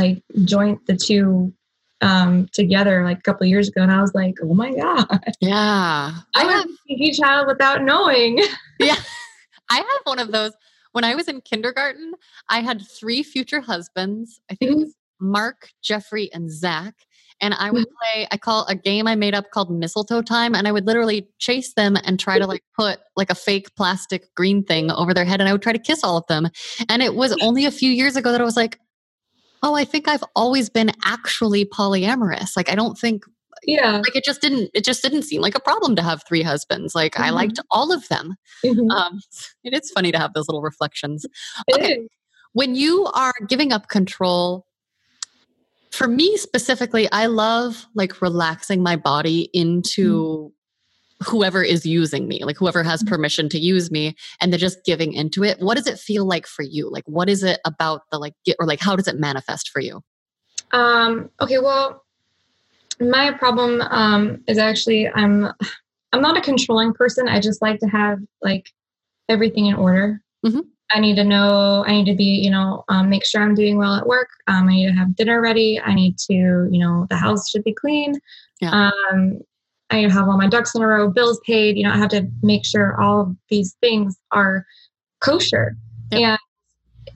like joined the two um, together like a couple years ago, and I was like, "Oh my god!" Yeah, I was a TV child without knowing. yeah, I have one of those. When I was in kindergarten, I had three future husbands. I think mm-hmm. it was Mark, Jeffrey, and Zach. And I would mm-hmm. play, I call a game I made up called Mistletoe Time. And I would literally chase them and try to like put like a fake plastic green thing over their head. And I would try to kiss all of them. And it was only a few years ago that I was like, oh, I think I've always been actually polyamorous. Like, I don't think yeah like it just didn't it just didn't seem like a problem to have three husbands like mm-hmm. i liked all of them mm-hmm. um it is funny to have those little reflections okay when you are giving up control for me specifically i love like relaxing my body into mm whoever is using me, like whoever has mm-hmm. permission to use me, and they're just giving into it. What does it feel like for you? Like, what is it about the like, or like, how does it manifest for you? Um, okay, well, my problem um, is actually I'm I'm not a controlling person. I just like to have like everything in order. Mm-hmm. I need to know. I need to be, you know, um, make sure I'm doing well at work. Um, I need to have dinner ready. I need to, you know, the house should be clean. Yeah. Um, I have all my ducks in a row, bills paid. You know, I have to make sure all of these things are kosher, yep.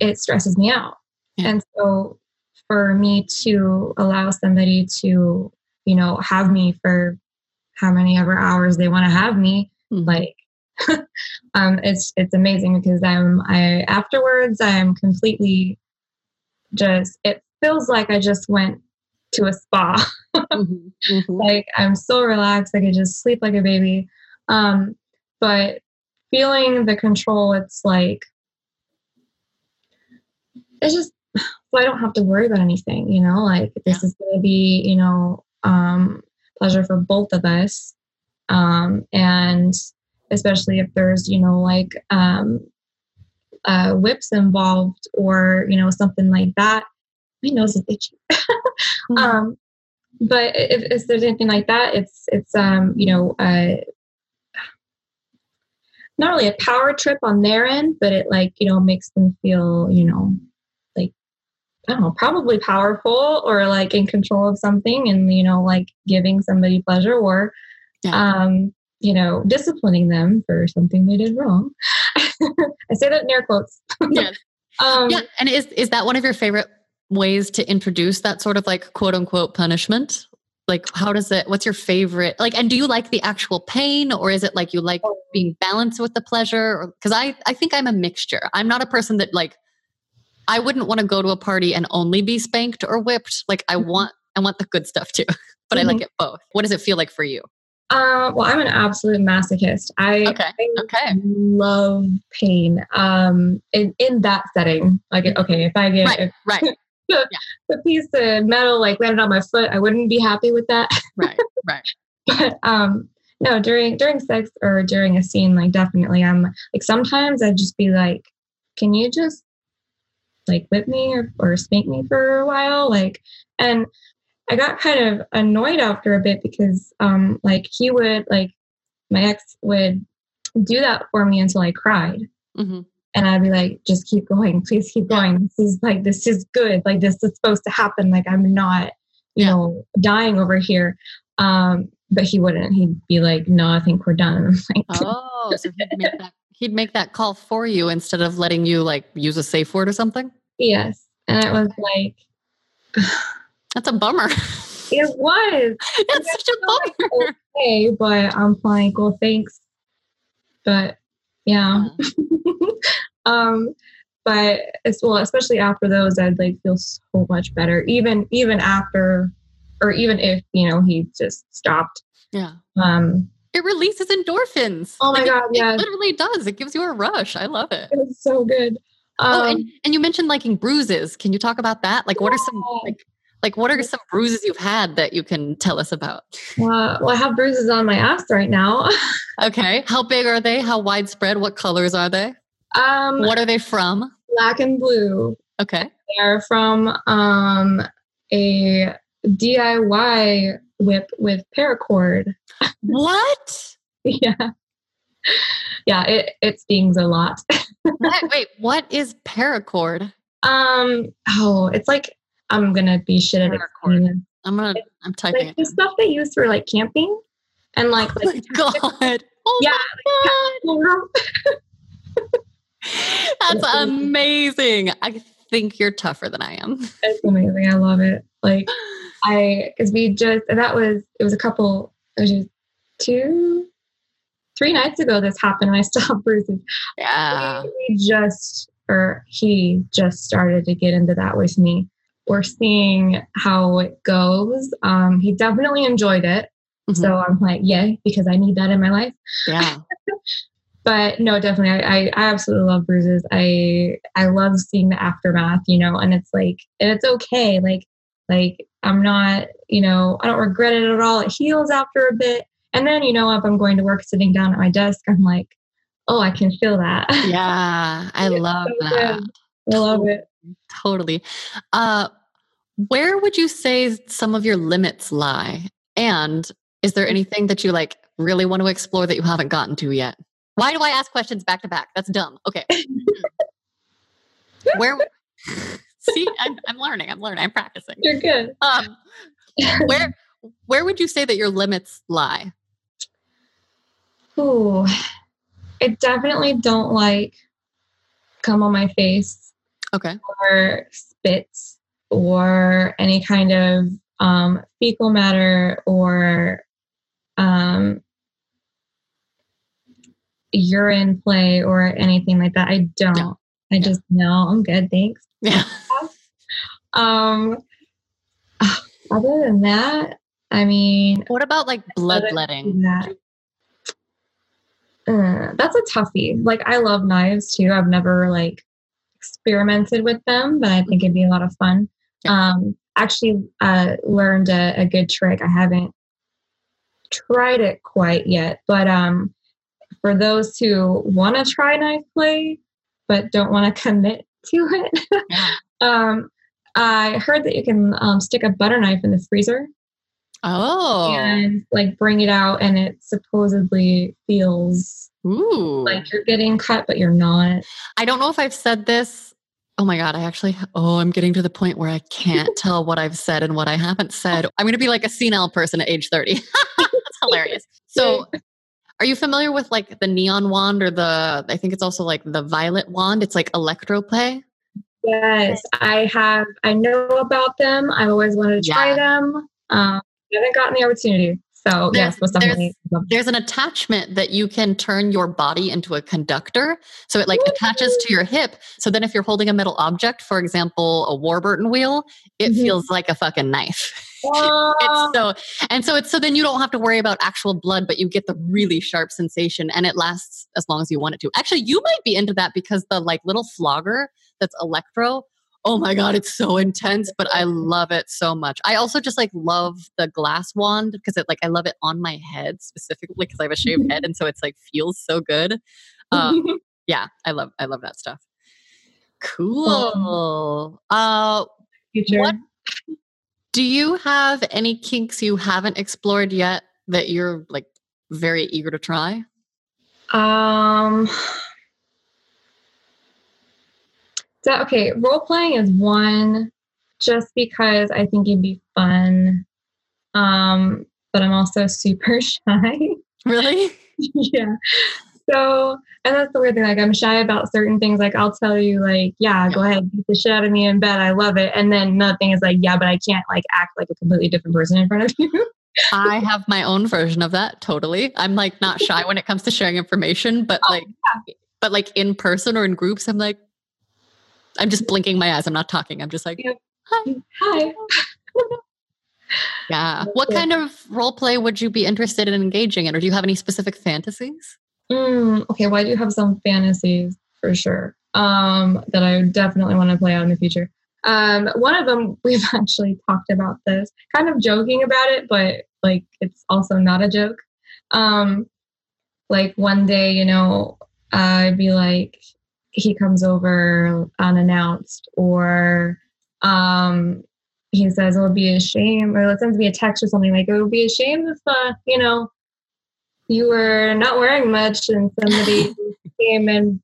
and it stresses me out. Yep. And so, for me to allow somebody to, you know, have me for how many ever hours they want to have me, mm-hmm. like, um, it's it's amazing because I'm I afterwards I'm completely just it feels like I just went to a spa. mm-hmm, mm-hmm. Like I'm so relaxed, I could just sleep like a baby. Um, but feeling the control, it's like it's just so I don't have to worry about anything, you know, like this yeah. is gonna be, you know, um pleasure for both of us. Um and especially if there's, you know, like um uh whips involved or, you know, something like that my nose is itchy. mm-hmm. um, but if, if, there's anything like that, it's it's um, you know uh, not really a power trip on their end, but it like you know makes them feel you know like I don't know, probably powerful or like in control of something, and you know like giving somebody pleasure or yeah. um, you know disciplining them for something they did wrong. I say that in air quotes. yeah. Um, yeah, and is is that one of your favorite ways to introduce that sort of like quote unquote punishment? Like, how does it, what's your favorite? Like, and do you like the actual pain or is it like you like oh. being balanced with the pleasure? Because I, I think I'm a mixture. I'm not a person that like, I wouldn't want to go to a party and only be spanked or whipped. Like, I mm-hmm. want, I want the good stuff too, but mm-hmm. I like it both. What does it feel like for you? Uh, well, I'm an absolute masochist. I, okay. I okay. love pain. Um, in, in that setting, like, okay, if I get, right, if, right. Yeah. the piece of metal like landed on my foot, I wouldn't be happy with that. Right, right. but um, no, during during sex or during a scene, like definitely, I'm like sometimes I'd just be like, "Can you just like whip me or or spank me for a while?" Like, and I got kind of annoyed after a bit because um, like he would like my ex would do that for me until I cried. Mm-hmm and I'd be like, just keep going, please keep going. This is like, this is good. Like, this is supposed to happen. Like, I'm not, you yeah. know, dying over here. Um, but he wouldn't. He'd be like, no, I think we're done. Like, oh, so he'd make, that, he'd make that call for you instead of letting you like use a safe word or something? Yes. And it was like, that's a bummer. It was. It's such a bummer. Like, okay, but I'm like, well, thanks. But yeah. um, but as well, especially after those, I'd like feel so much better. Even even after, or even if you know he just stopped. Yeah. Um, it releases endorphins. Oh my Like, god, it, yeah, It literally does. It gives you a rush. I love it. It's so good. Um, oh, and, and you mentioned liking bruises. Can you talk about that? Like, what are some like like what are some bruises you've had that you can tell us about? uh, well, I have bruises on my ass right now. Okay. How big are they? How widespread? What colors are they? um, What are they from? black and blue. Okay. They're from um, a DIY whip with paracord. What? yeah, yeah, it it stings a lot. What- wait, what is paracord? Um, oh, it's like I'm gonna be shit at it. I'm gonna I'm typing Like it. the stuff they use for like camping and like Oh my like god. Oh Yeah, my god. That's amazing. I think you're tougher than I am. It's amazing. I love it. Like I, because we just that was it was a couple. It was just two, three nights ago. This happened, and I still have bruises. Yeah. We just, or he just started to get into that with me. We're seeing how it goes. Um, he definitely enjoyed it. Mhm. So I'm like, yay, because I need that in my life. Yeah. But no, definitely, I, I, I absolutely love bruises. I I love seeing the aftermath, you know, and it's like, and it's okay. Like, like I'm not, you know, I don't regret it at all. It heals after a bit, and then you know, if I'm going to work, sitting down at my desk, I'm like, oh, I can feel that. Yeah. I love so that. good. I love it. Totally. Uh, where would you say some of your limits lie? And is there anything that you like really want to explore that you haven't gotten to yet? Why do I ask questions back to back? That's dumb. Okay. where? See, I'm, I'm learning. I'm learning. I'm practicing. You're good. Um, where? Where would you say that your limits lie? Ooh, I definitely don't like come on my face Okay. or spits or any kind of um, fecal matter or um, urine play or anything like that. I don't. Yeah. I just no. I'm good, thanks. Yeah. Um, other than that, I mean, What about like bloodletting? that. Uh, that's a toughie. Like I love knives too. I've never like experimented with them, but I think it'd be a lot of fun. Yeah. Um, actually, uh, learned a, a good trick. I haven't tried it quite yet, but um, for those who want to try knife play but don't want to commit to it, Yeah. um, I heard that you can um, stick a butter knife in the freezer Oh. and like bring it out and it supposedly feels Ooh. like you're getting cut but you're not I don't know if I've said this. Oh my God, I actually, oh, I'm getting to the point where I can't tell what I've said and what I haven't said. I'm going to be like a senile person at age 30. That's hilarious. So, are you familiar with like the neon wand or the, I think it's also like the violet wand? It's like electroplay. yes i have i know about them i've always wanted to try Yeah. them um I haven't gotten the opportunity so There's- yes most there's- definitely There's an attachment that you can turn your body into a conductor. So it like attaches to your hip. So then if you're holding a metal object, for example, a Wartenberg wheel, it Mhm. feels like a fucking knife. It's so and so it's so then you don't have to worry about actual blood but you get the really sharp sensation and it lasts as long as you want it to actually you might be into that because the like little flogger that's electro oh my god it's so intense but i love it so much. I also just like love the glass wand because it like i love it on my head specifically because i have a shaved head and so it's like feels so good. Um, yeah i love i love that stuff. Cool. Uh future. what do you have any kinks you haven't explored yet that you're like very eager to try? um so okay role playing is one just because i think it'd be fun um but i'm also super shy Really? yeah. So, and that's the weird thing. Like, I'm shy about certain things. Like, I'll tell you, like, yeah, go ahead, beat the shit out of me in bed. I love it. And then another thing is like, yeah, but I can't like act like a completely different person in front of you. I have my own version of that. Totally. I'm like not shy when it comes to sharing information, but Oh, like, but like in person or in groups, I'm like, I'm just blinking my eyes. I'm not talking. I'm just like, Yep. hi. Hi. Yeah. What kind of role play would you be interested in engaging in? Or do you have any specific fantasies? Mm, okay, well, I do have some fantasies for sure um, that I definitely want to play out in the future. Um, one of them, we've actually talked about this, kind of joking about it, but like it's also not a joke. Um, like one day, you know, I'd be like, he comes over unannounced, or um, he says it would be a shame, or it sends me a text or something like, it would be a shame if, uh, you know, you were not wearing much and somebody came and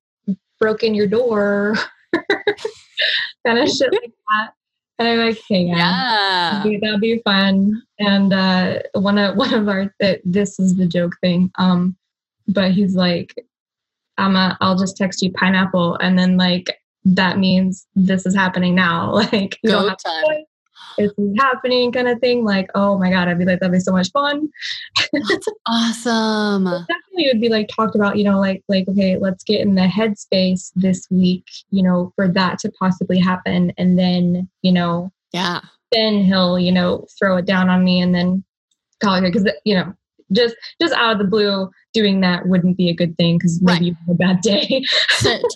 broke in your door, kind of shit like that. And I'm like, hey, yeah, Yeah. that'd, be, be fun. And uh, one of one of our th- this is the joke thing. Um, but he's like, I'm a, I'll just text you pineapple, and then like that means this is happening now. Like you don't Go have to time. This is happening, kind of thing. Like, oh my god, I'd be like, that'd be so much fun. Awesome. definitely would be like talked about you know like like okay let's get in the headspace this week you know for that to possibly happen and then you know Yeah. then he'll you know throw it down on me and then call it because you know just just out of the blue doing that wouldn't be a good thing because maybe Right. you have a bad day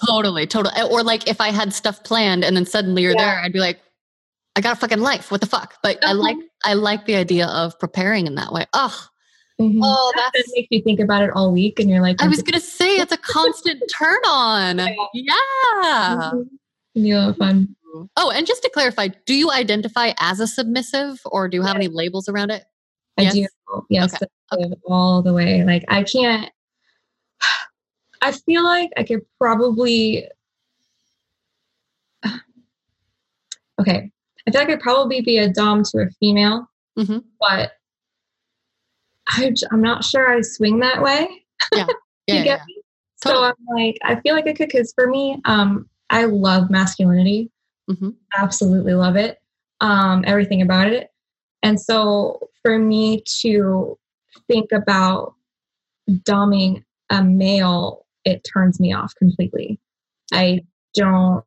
totally. Totally. Or like if I had stuff planned and then suddenly you're Yeah. there, I'd be like, I got a fucking life. What the fuck? But I like I like the idea of preparing in that way. Oh, Mhm. oh, that that's makes you think about it all week and you're like I was gonna say it's a constant turn on. Yeah. Mhm. know fun Oh, and just to clarify, do you identify as a submissive or do you have any labels around it? I Yes? do. Yes, Okay. all the way. Like I can't. I feel like I could probably. Okay, I feel like I could probably be a dom to a female, Mhm. but I, am not sure I swing that way. Yeah. you Yeah. get yeah. me? So I'm like, I feel like I could, because for me, um, I love masculinity Mhm. absolutely love it um, everything about it and so for me to think about doming a male it turns me off completely. I don't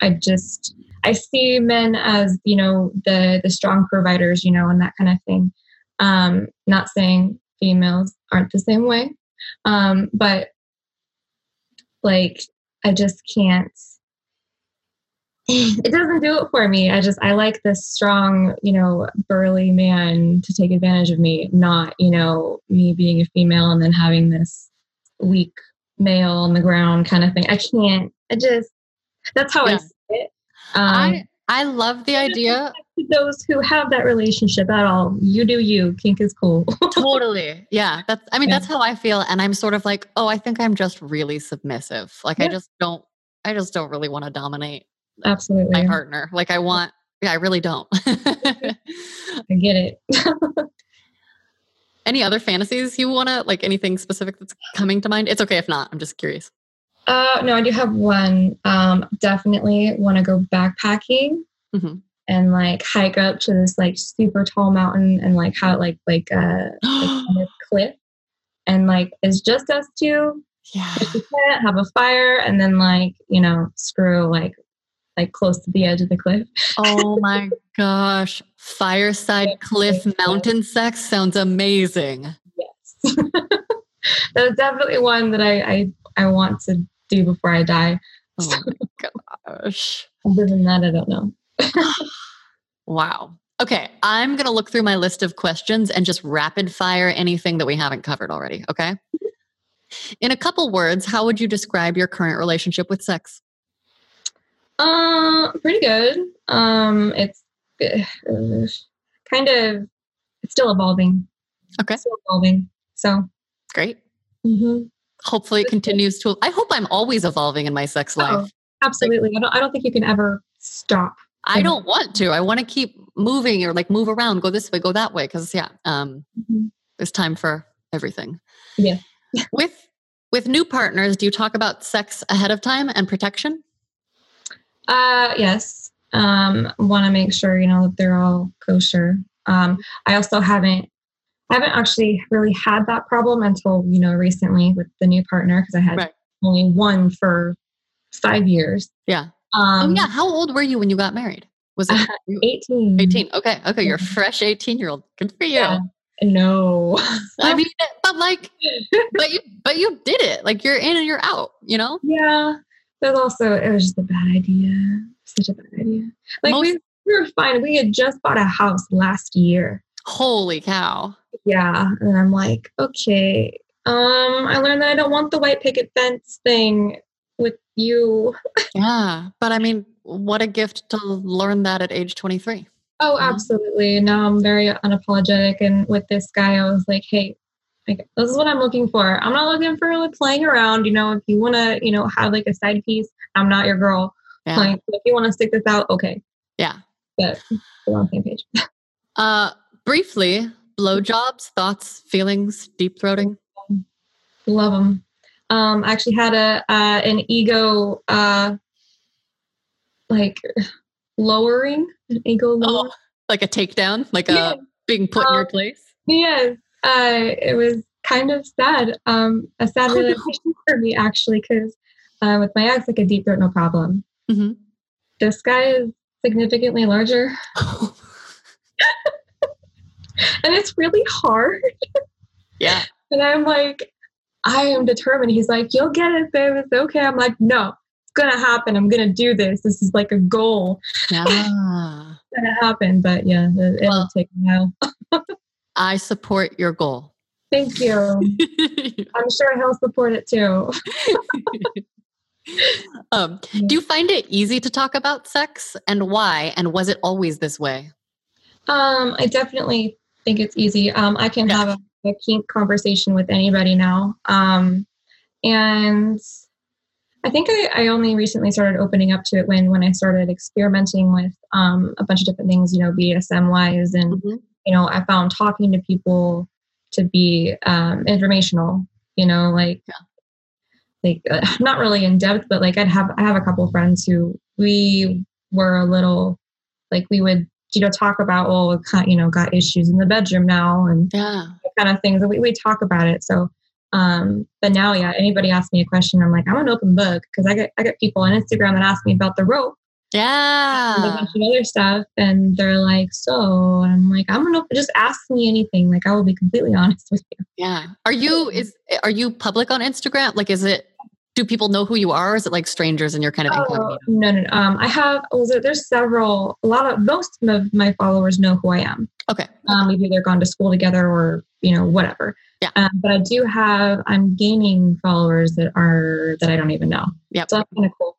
i just i see men as you know the the strong providers you know and that kind of thing. Um not saying females aren't the same way um but like i just can't it doesn't do it for me. I just I like this strong, you know, burly man to take advantage of me, not, you know, me being a female and then having this weak male on the ground kind of thing. I can't. I just that's how I see it. Um, I I love the idea. those who have that relationship at all, you do you. Kink is cool. totally. Yeah. That's I mean, Yeah. that's how I feel. And I'm sort of like, oh, I think I'm just really submissive. Like I just don't I just don't really want to dominate Absolutely. my partner. Like I want yeah, I really don't. I get it. Any other fantasies you wanna like anything specific that's coming to mind? It's okay if not. I'm just curious. Uh, no, I do have one. Um, definitely want to go backpacking Mhm. and like hike up to this like super tall mountain and like how like like uh like cliff and like it's just us two. yeah. If we can't have a fire and then like you know screw like like close to the edge of the cliff. Oh my gosh. Fireside cliff mountain sex sounds amazing. Yes, that's definitely one that I I I want to do before I die. Oh my gosh. Other than that, I don't know. Wow. Okay. I'm going to look through my list of questions and just rapid fire anything that we haven't covered already. Okay. In a couple words, how would you describe your current relationship with sex? Uh, pretty good. Um, it's uh, kind of it's still evolving. Okay. Still evolving. So, Great. mhm. Hopefully it continues to. I hope I'm always evolving in my sex Oh, life. absolutely. I don't. I don't think you can ever stop. I don't want to. I want to keep moving or like move around, go this way, go that way. Cause yeah, um, Mhm. there's time for everything. Yeah. with with new partners, do you talk about sex ahead of time and protection? Uh, yes. Um, want to make sure you know that they're all kosher. Um, I also haven't. I haven't actually really had that problem until you know recently with the new partner because I had Right. only one for five years. Yeah. Um, oh yeah, how old were you when you got married? Was it 18. 18? Okay, okay, you're a fresh 18 year old. Good for you. Yeah. No. I mean, but like, but you, but you did it. Like you're in and you're out. You know. yeah. But also, it was just a bad idea. Such a bad idea. Like, we, Most- we were fine. We had just bought a house last year. Holy cow. Yeah. And I'm like, okay. Um, I learned that I don't want the white picket fence thing with you. Yeah, but I mean, what a gift to learn that at age 23. Oh, absolutely. Now I'm very unapologetic. And with this guy, I was like, hey, like, this is what I'm looking for. I'm not looking for like playing around. You know, if you want to, you know, have like a side piece, I'm not your girl. Yeah. Like, if you want to stick this out, okay. Yeah. But we're on the same page. Uh, briefly, blowjobs, thoughts, feelings, deep throating. Love them. Um, I actually had a uh, an ego uh, like lowering, an ego lowering. Oh, like a takedown, like a Yeah. being put in your Um, place. Yes, uh, it was kind of sad. Um, a sad realization for me actually, because uh, with my ex, like a deep throat, no problem. Mhm. This guy is significantly larger, and it's really hard. yeah. And I'm like, I am determined. He's like, you'll get it, babe. It's okay. I'm like, no, it's gonna happen. I'm gonna do this. This is like a goal. Yeah. It's gonna happen. But yeah, it, it'll Well- take a while. I support your goal. Thank you. I'm sure he'll support it too. um, do you find it easy to talk about sex and why? And was it always this way? Um, I definitely think it's easy. Um, I can Yeah. have a, a kink conversation with anybody now. Um, and I think I, I only recently started opening up to it when when I started experimenting with um, a bunch of different things, you know, BDSM wise, and Mhm. You know, I found talking to people to be um, informational. You know, like like uh, not really in depth, but like I'd have I have a couple of friends who we were a little like we would you know talk about well you know got issues in the bedroom now and Yeah. kind of things and we we talk about it. So um but now yeah anybody asks me a question i'm like i'm an open book because i get i get people on instagram that ask me about the rope and a Yeah. bunch of other stuff and they're like so and i'm like i'm an open just ask me anything like i will be completely honest with you Yeah. Are you is are you public on Instagram? Like is it do people know who you are or is it like strangers and you're kind of Oh, incognito? no, no, no. Um, I have, well, there- there's several, a lot of, most of my followers know who I am. Okay. Um, we've either gone to school together or, you know, whatever. Yeah. Um, but I do have, I'm gaining followers that are, that I don't even know. Yeah. So that's kind of cool.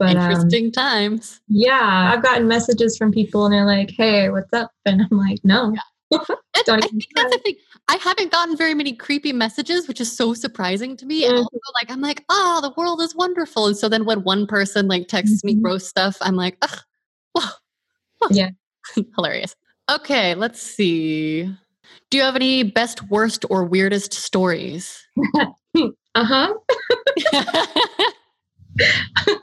But um, Interesting times. yeah, I've gotten messages from people and they're like, hey, what's up? And I'm like, no. Don't I think that's the thing. I haven't gotten very many creepy messages, which is so surprising to me. And Mhm. also, like, I'm like, oh, the world is wonderful. And so then when one person like texts me Mhm. gross stuff, I'm like, ugh, whoa, whoa." Yeah. hilarious. Okay, let's see. Do you have any best, worst, or weirdest stories? Uh huh.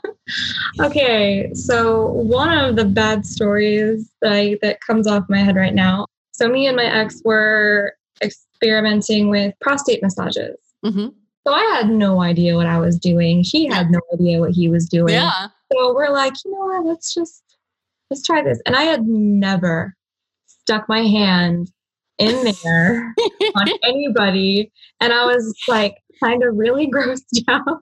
Okay, so one of the bad stories that I, that comes off my head right now. So me and my ex were experimenting with prostate massages. hmm So I had no idea what I was doing. He had no idea what he was doing. Yeah. So we're like, you know what? Let's just let's try this. And I had never stuck my hand in there on anybody, and I was like kind of really grossed out.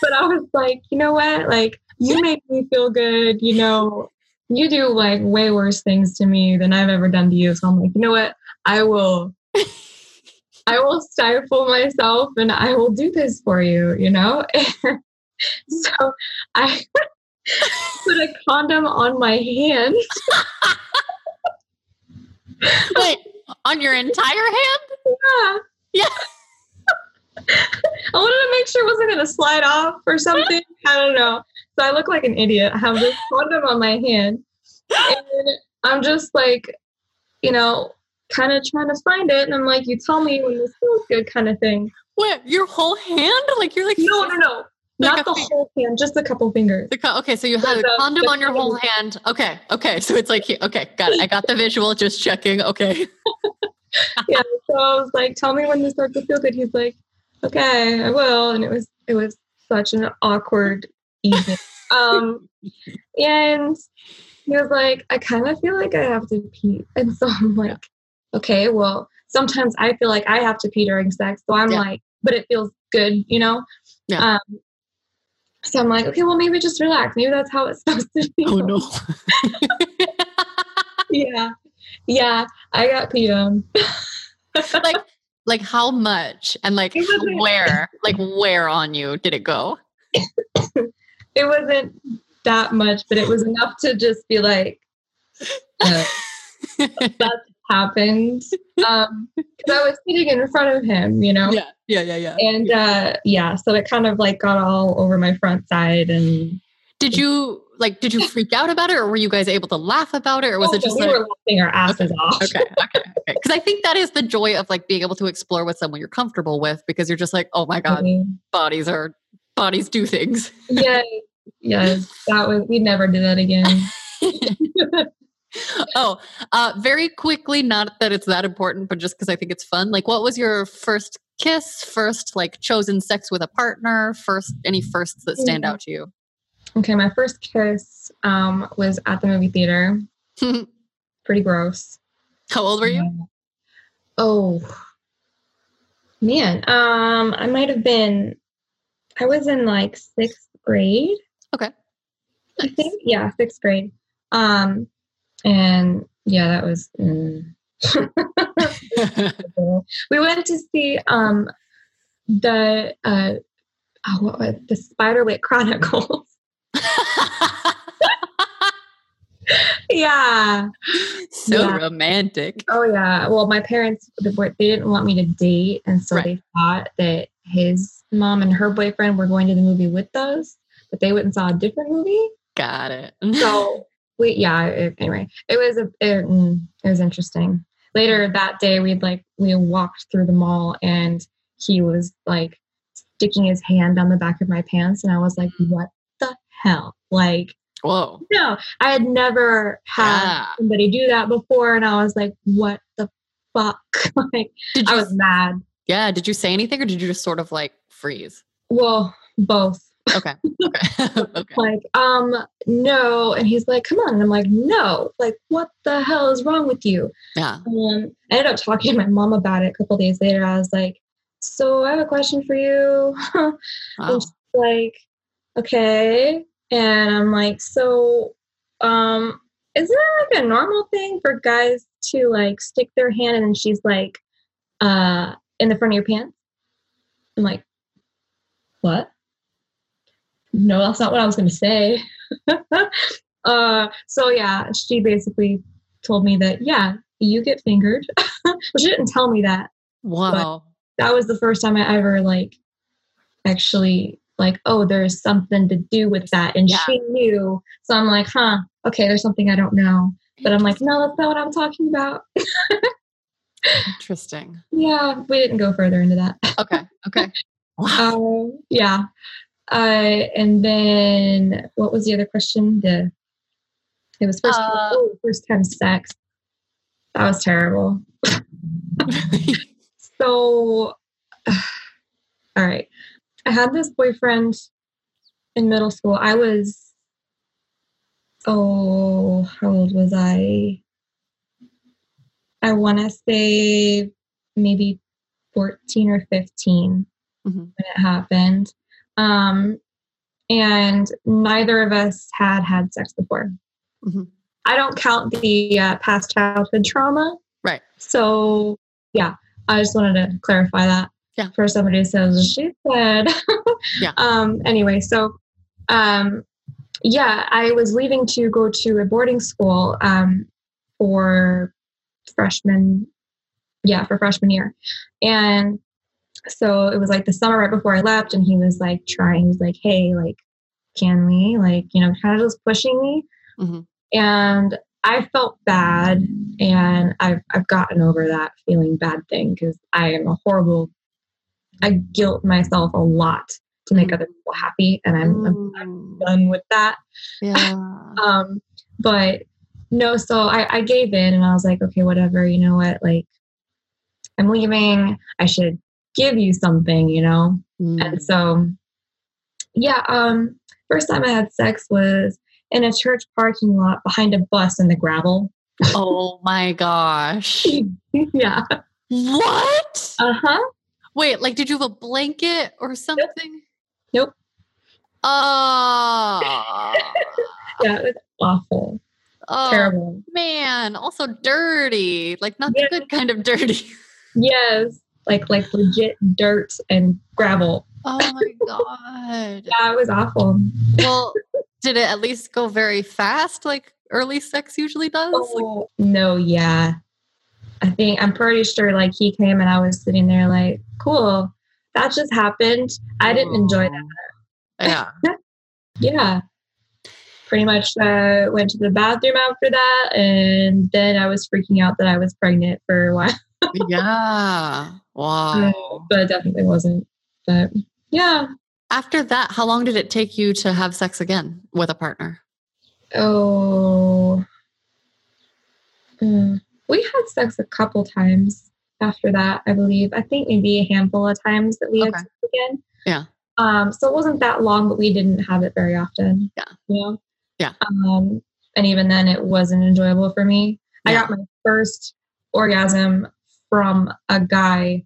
But I was like, you know what? Like, you make me feel good. You know, you do like way worse things to me than I've ever done to you. So I'm like, you know what? I will, I will stifle myself and I will do this for you, you know? so I put a condom on my hand. Wait, on your entire hand? Yeah. Yeah. I wanted to make sure it wasn't going to slide off or something. I don't know. So I look like an idiot. I have this condom on my hand. And I'm just like, you know, kind of trying to find it. And I'm like, you tell me when this feels good, kind of thing. What, your whole hand? Like you're like No, no, no. Like Not the fi- whole hand, just a couple fingers. The co- okay, so you had a The- condom the on your whole hand. Okay, okay, so it's like okay, got it. I got the visual. Just checking. Okay, yeah. So I was like, tell me when this starts to feel good. He's like, okay, I will. And it was, it was such an awkward evening. um, and he was like, I kind of feel like I have to pee. And so I'm like, okay, well, sometimes I feel like I have to pee during sex. So I'm Yeah. like, but it feels good, you know? Yeah. Um, so I'm like, okay, well, maybe just relax. Maybe that's how it's supposed to be. oh no. Yeah. Yeah. I got peed on. like like how much and like where like where on you did it go? It wasn't that much, but it was enough to just be like, uh, that happened. Um, because I was sitting in front of him, you know? yeah, yeah, yeah, yeah. And uh, yeah, so it kind of like got all over my front side. And Did you like did you freak out about it or were you guys able to laugh about it or was it just Oh, we like were laughing our asses off? okay, okay, okay. Because I think that is the joy of like being able to explore with someone you're comfortable with because you're just like, oh my god, Mhm. bodies are bodies do things. Yes, yes, that was. We never did that again. oh, uh, very quickly, not that it's that important, but just because I think it's fun. Like, what was your first kiss? First, like, chosen sex with a partner? First, any firsts that stand Mhm. out to you? Okay, my first kiss um, was at the movie theater. Pretty gross. How old were you? Oh man, um, I might have been. I was in like sixth grade. Okay. I think yeah, sixth grade. Um, and yeah, that was. mm. we went to see um the uh oh, what was the Spiderwick Chronicles. yeah. so Yeah. romantic. Oh yeah. Well, my parents they didn't want me to date, and so Right. they thought that his mom and her boyfriend were going to the movie with us, but they went and saw a different movie. Got it. So we yeah. It, anyway, it was a it, mm, it was interesting. Later that day, we'd like we walked through the mall, and he was like sticking his hand down the back of my pants, and I was like, "What the hell?" Like, Whoa. no, I had never had Yeah. somebody do that before, and I was like, "What the fuck?" like, Did I you? was mad. yeah. Did you say anything, or did you just sort of like freeze? Well, both. Okay. Okay. okay. Like, um, no, and he's like, "Come on," and I'm like, "No." Like, what the hell is wrong with you? Yeah. Um, I ended up talking to my mom about it a couple days later. I was like, "So I have a question for you." Wow. And she's like, okay. And I'm like, so, um, is it like a normal thing for guys to like stick their hand in and she's like, uh, in the front of your pants? I'm like, what? No, that's not what I was going to say. uh, so yeah, she basically told me that, yeah, you get fingered. she didn't tell me that Wow. that was the first time I ever like actually like, oh, there's something to do with that. And Yeah. she knew. So I'm like, huh, okay, there's something I don't know. But I'm like, no, that's not what I'm talking about. Interesting. yeah, we didn't go further into that. Okay. Okay. Wow. Um, yeah. Uh, and then what was the other question? The it was first Uh, oh, first time sex. That was terrible. So, all right. I had this boyfriend in middle school. I was, oh, how old was I? I want to say maybe 14 or 15 Mhm. when it happened. Um, and neither of us had had sex before. Mhm. I don't count the uh, past childhood trauma. Right. So, yeah, I just wanted to clarify that. Yeah. For somebody who says she said. Yeah. Um. Anyway, so, um, yeah, I was leaving to go to a boarding school. Um, for freshman, yeah, for freshman year, and so it was like the summer right before I left, and he was like trying. He was like, "Hey, like, can we, like, you know, kind of just pushing me." Mhm. And I felt bad, and I've I've gotten over that feeling bad thing because I am a horrible. I guilt myself a lot to make other people happy, and I'm, I'm Mm. done with that. Yeah. Um, but no, so I, I gave in, and I was like, okay, whatever. You know what? Like, I'm leaving. I should give you something, you know. Mm. And so, yeah, um, first time I had sex was in a church parking lot behind a bus in the gravel. Oh my gosh. yeah. What? Uh huh. Wait, like, did you have a blanket or something? Nope. Oh, Yeah, it was awful. oh Terrible. man. Also dirty. Like, not the good kind of dirty. Yes. Like like legit dirt and gravel. Oh my God. Yeah, it was awful. Well, did it at least go very fast like early sex usually does? Like, Oh, no, yeah. I think I'm pretty sure like he came and I was sitting there like, cool. That just happened. I didn't enjoy that. yeah. Yeah. Pretty much uh, went to the bathroom after that, and then I was freaking out that I was pregnant for a while, Yeah. Wow. but it definitely wasn't. But yeah. After that, how long did it take you to have sex again with a partner? Oh. Mm. We had sex a couple times after that, I believe. I think maybe a handful of times that we had sex again. Yeah. Um, so it wasn't that long, but we didn't have it very often. Yeah. You know? Yeah. Um, and even then it wasn't enjoyable for me. I got my first orgasm from a guy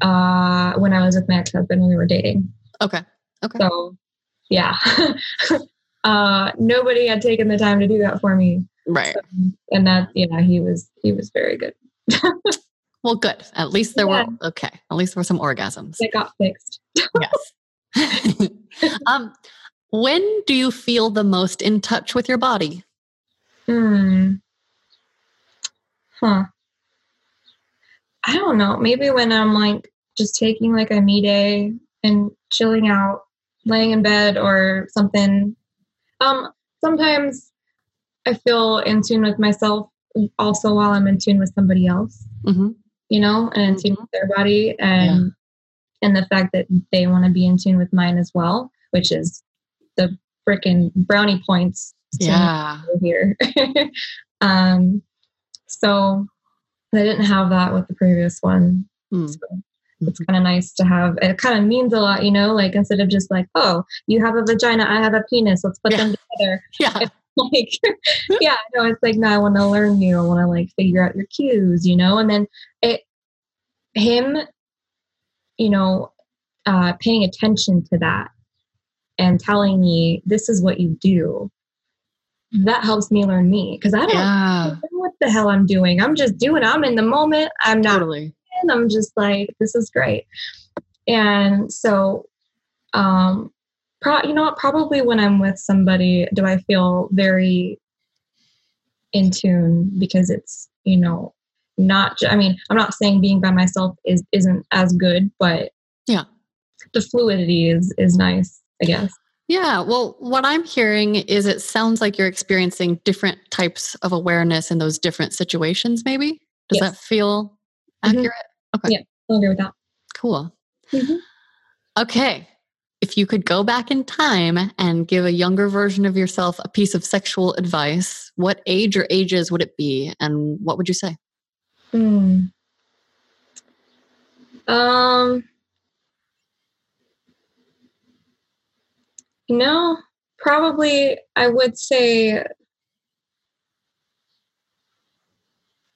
uh when I was with my ex-husband when we were dating. Okay. Okay. So yeah. uh nobody had taken the time to do that for me. Right. And that yeah, he was he was very good. Well, good. At least there Yeah. were okay. At least there were some orgasms. It got fixed. yes. um, when do you feel the most in touch with your body? Hmm. Huh. I don't know. Maybe when I'm like just taking like a me day and chilling out, laying in bed or something. Um, sometimes I feel in tune with myself also while I'm in tune with somebody else, hmm you know, and in tune with their body and and the fact that they want to be in tune with mine as well, which is the freaking brownie points Yeah. here. um, so I didn't have that with the previous one. Mm. So it's kind of nice to have. It kind of means a lot, you know. Like instead of just like, oh, you have a vagina, I have a penis, let's put Yeah. them together. Yeah. Like, yeah, no, it's like no, I want to learn you. I want to like figure out your cues, you know. And then it, him, you know, uh, paying attention to that and telling me this is what you do. That helps me learn me because I don't Yeah. know what the hell I'm doing. I'm just doing. I'm in the moment. I'm not Totally. and I'm just like, this is great. And so, um, pro- you know what? Probably when I'm with somebody, do I feel very in tune because it's, you know, not, I mean, I'm not saying being by myself is, isn't as good, but Yeah. the fluidity is, is nice, I guess. Yeah. Well, what I'm hearing is it sounds like you're experiencing different types of awareness in those different situations, maybe? Does Yes. that feel Mhm. accurate? I'll agree with that. Cool. Mhm. Okay. If you could go back in time and give a younger version of yourself a piece of sexual advice, what age or ages would it be? And what would you say? Hmm. Um. No, probably I would say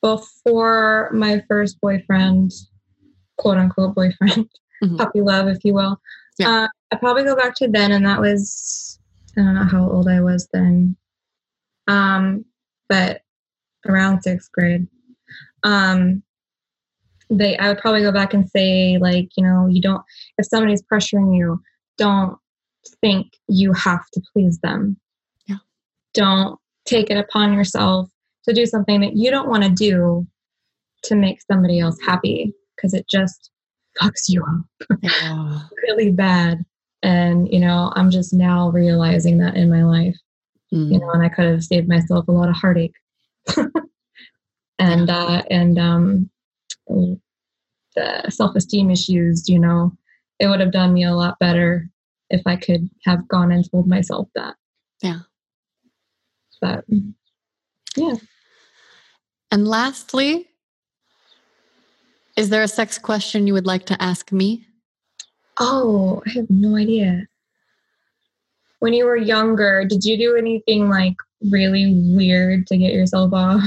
before my first boyfriend, quote unquote boyfriend, Mhm. puppy love, if you will. Yeah. Uh, I probably go back to then, and that was I don't know how old I was then, um, but around sixth grade. Um, they I would probably go back and say like you know you don't if somebody's pressuring you, don't think you have to please them. Yeah. Don't take it upon yourself to do something that you don't want to do to make somebody else happy because it just fucks you up Yeah. really bad. And, you know, I'm just now realizing that in my life, you Mm. know, and I could have saved myself a lot of heartache. and, uh, and, um, the self esteem issues, you know, it would have done me a lot better if I could have gone and told myself that. Yeah. But, yeah. And lastly, is there a sex question you would like to ask me? Oh, I have no idea. when you were younger, did you do anything like really weird to get yourself off?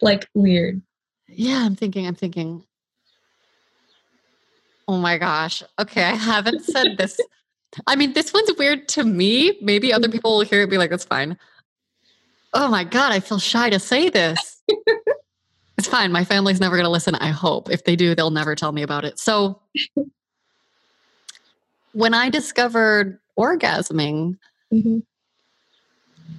like weird. Yeah, I'm thinking, I'm thinking. Oh my gosh. Okay, I haven't said this. I mean, this one's weird to me. Maybe other people will hear it be like, that's fine. Oh my God, I feel shy to say this. it's fine. My family's never going to listen, I hope. If they do, they'll never tell me about it. So, when I discovered orgasming, Mhm.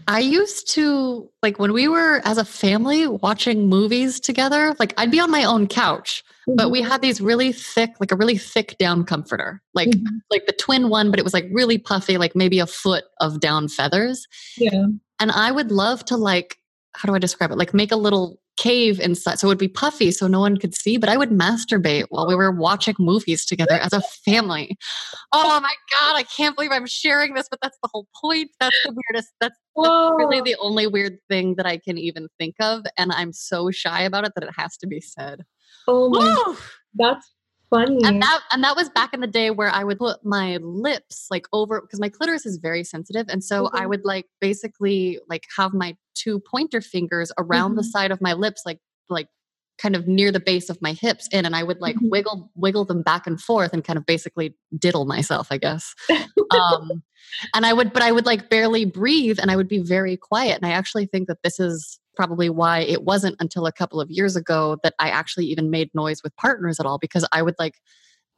I used to like when we were as a family watching movies together, like I'd be on my own couch, but we had these really thick, like a really thick down comforter, like Mhm. like the twin one, but it was like really puffy, like maybe a foot of down feathers. yeah. And I would love to like, how do I describe it? Like make a little cave inside. So it would be puffy so no one could see, but I would masturbate while we were watching movies together as a family. Oh my God, I can't believe I'm sharing this, but that's the whole point. That's the weirdest. That's Whoa. really the only weird thing that I can even think of. And I'm so shy about it that it has to be said. oh my, Woo! that's funny. and that and that was back in the day where I would put my lips like over because my clitoris is very sensitive, and so I Mhm. would like basically like have my two pointer fingers around the Mhm. side of my lips, like like kind of near the base of my hips in, and I would like Mhm. wiggle wiggle them back and forth and kind of basically diddle myself, I guess. um, and I would, but I would like barely breathe, and I would be very quiet. And I actually think that this is probably why it wasn't until a couple of years ago that I actually even made noise with partners at all because I would like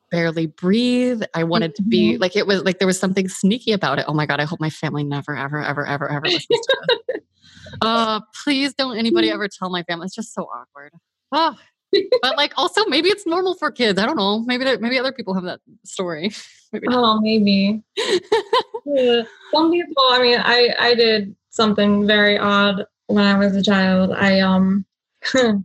barely breathe. I wanted to be mm-hmm. like it was like there was something sneaky about it. Oh my god, I hope my family never ever ever ever ever listens to this. Uh please don't anybody mm. ever tell my family. It's just so awkward. Oh. But like also maybe it's normal for kids. I don't know. Maybe maybe other people have that story. Maybe. Oh, maybe. Yeah. Uh, some people, I mean, I I did something very odd when I was a child. I um I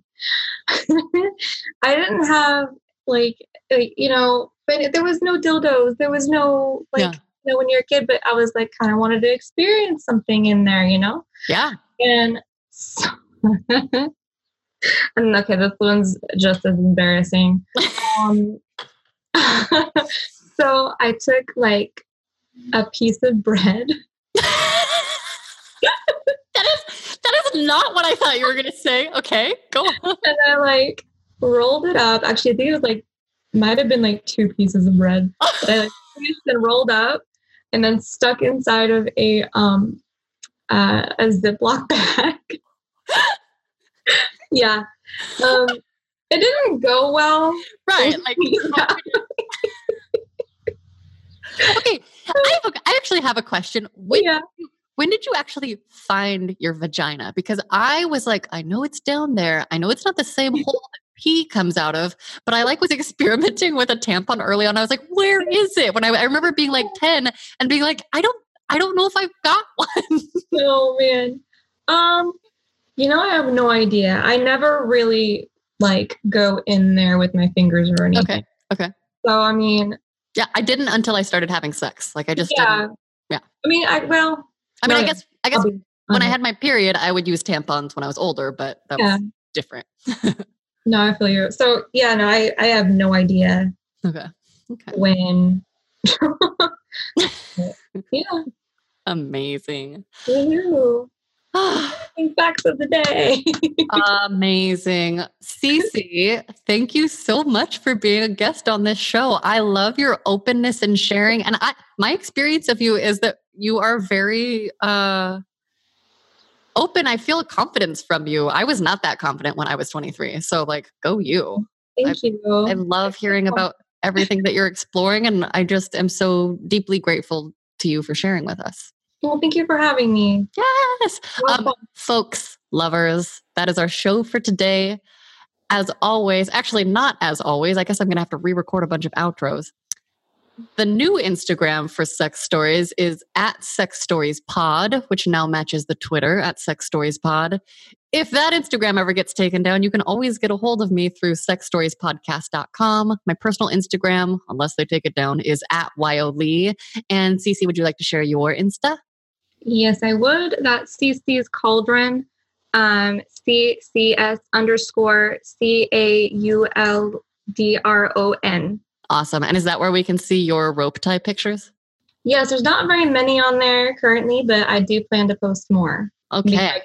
didn't mm. have like uh, you know, but there was no dildos. There was no like Yeah. you know when you're a kid, but I was like kind of wanted to experience something in there, you know? Yeah. And so, and okay, this one's just as embarrassing. Um, so I took like a piece of bread. that is that is not what I thought you were gonna say. Okay, go on. and I like rolled it up. Actually, I think it was like might have been like two pieces of bread. But I like finished and rolled up, and then stuck inside of a um uh, a Ziploc bag. yeah, um, it didn't go well. right. Like okay. I have a, I actually have a question. When yeah. when did you actually find your vagina? Because I was like, I know it's down there. I know it's not the same hole that pee comes out of, but I like was experimenting with a tampon early on. I was like, where is it? When I, I remember being like 10 and being like, I don't I don't know if I've got one. Oh man. Um, you know, I have no idea. I never really like go in there with my fingers or anything. Okay. Okay. So I mean, Yeah, I didn't until I started having sex. Like I just yeah. didn't. yeah. I mean, I well, I mean, I no, guess I guess I'll be when I had my period, I would use tampons when I was older, but that Yeah. was different. no, I feel you. So yeah, no, I I have no idea Okay. Okay. when. yeah. Amazing. Facts of the day. Amazing. Cece, thank you so much for being a guest on this show. I love your openness and sharing. And I my experience of you is that you are very uh open. I feel confidence from you. I was not that confident when I was 23. So like go you. Thank you. I love hearing about everything that you're exploring and I just am so deeply grateful to you for sharing with us. well, thank you for having me. Yes. Um, folks, lovers, that is our show for today. As always, actually, not as always, I guess I'm going to have to re record a bunch of outros. The new Instagram for Sex Stories is at Sex Stories Pod, which now matches the Twitter at Sex Stories Pod. If that Instagram ever gets taken down, you can always get a hold of me through sexstoriespodcast.com. My personal Instagram, unless they take it down, is at Lee. And Cece, would you like to share your Insta? Yes, I would. That's CC's Cauldron. Um, C C S underscore C A U L D R O N. Awesome. And is that where we can see your rope tie pictures? Yes, there's not very many on there currently, but I do plan to post more. Okay.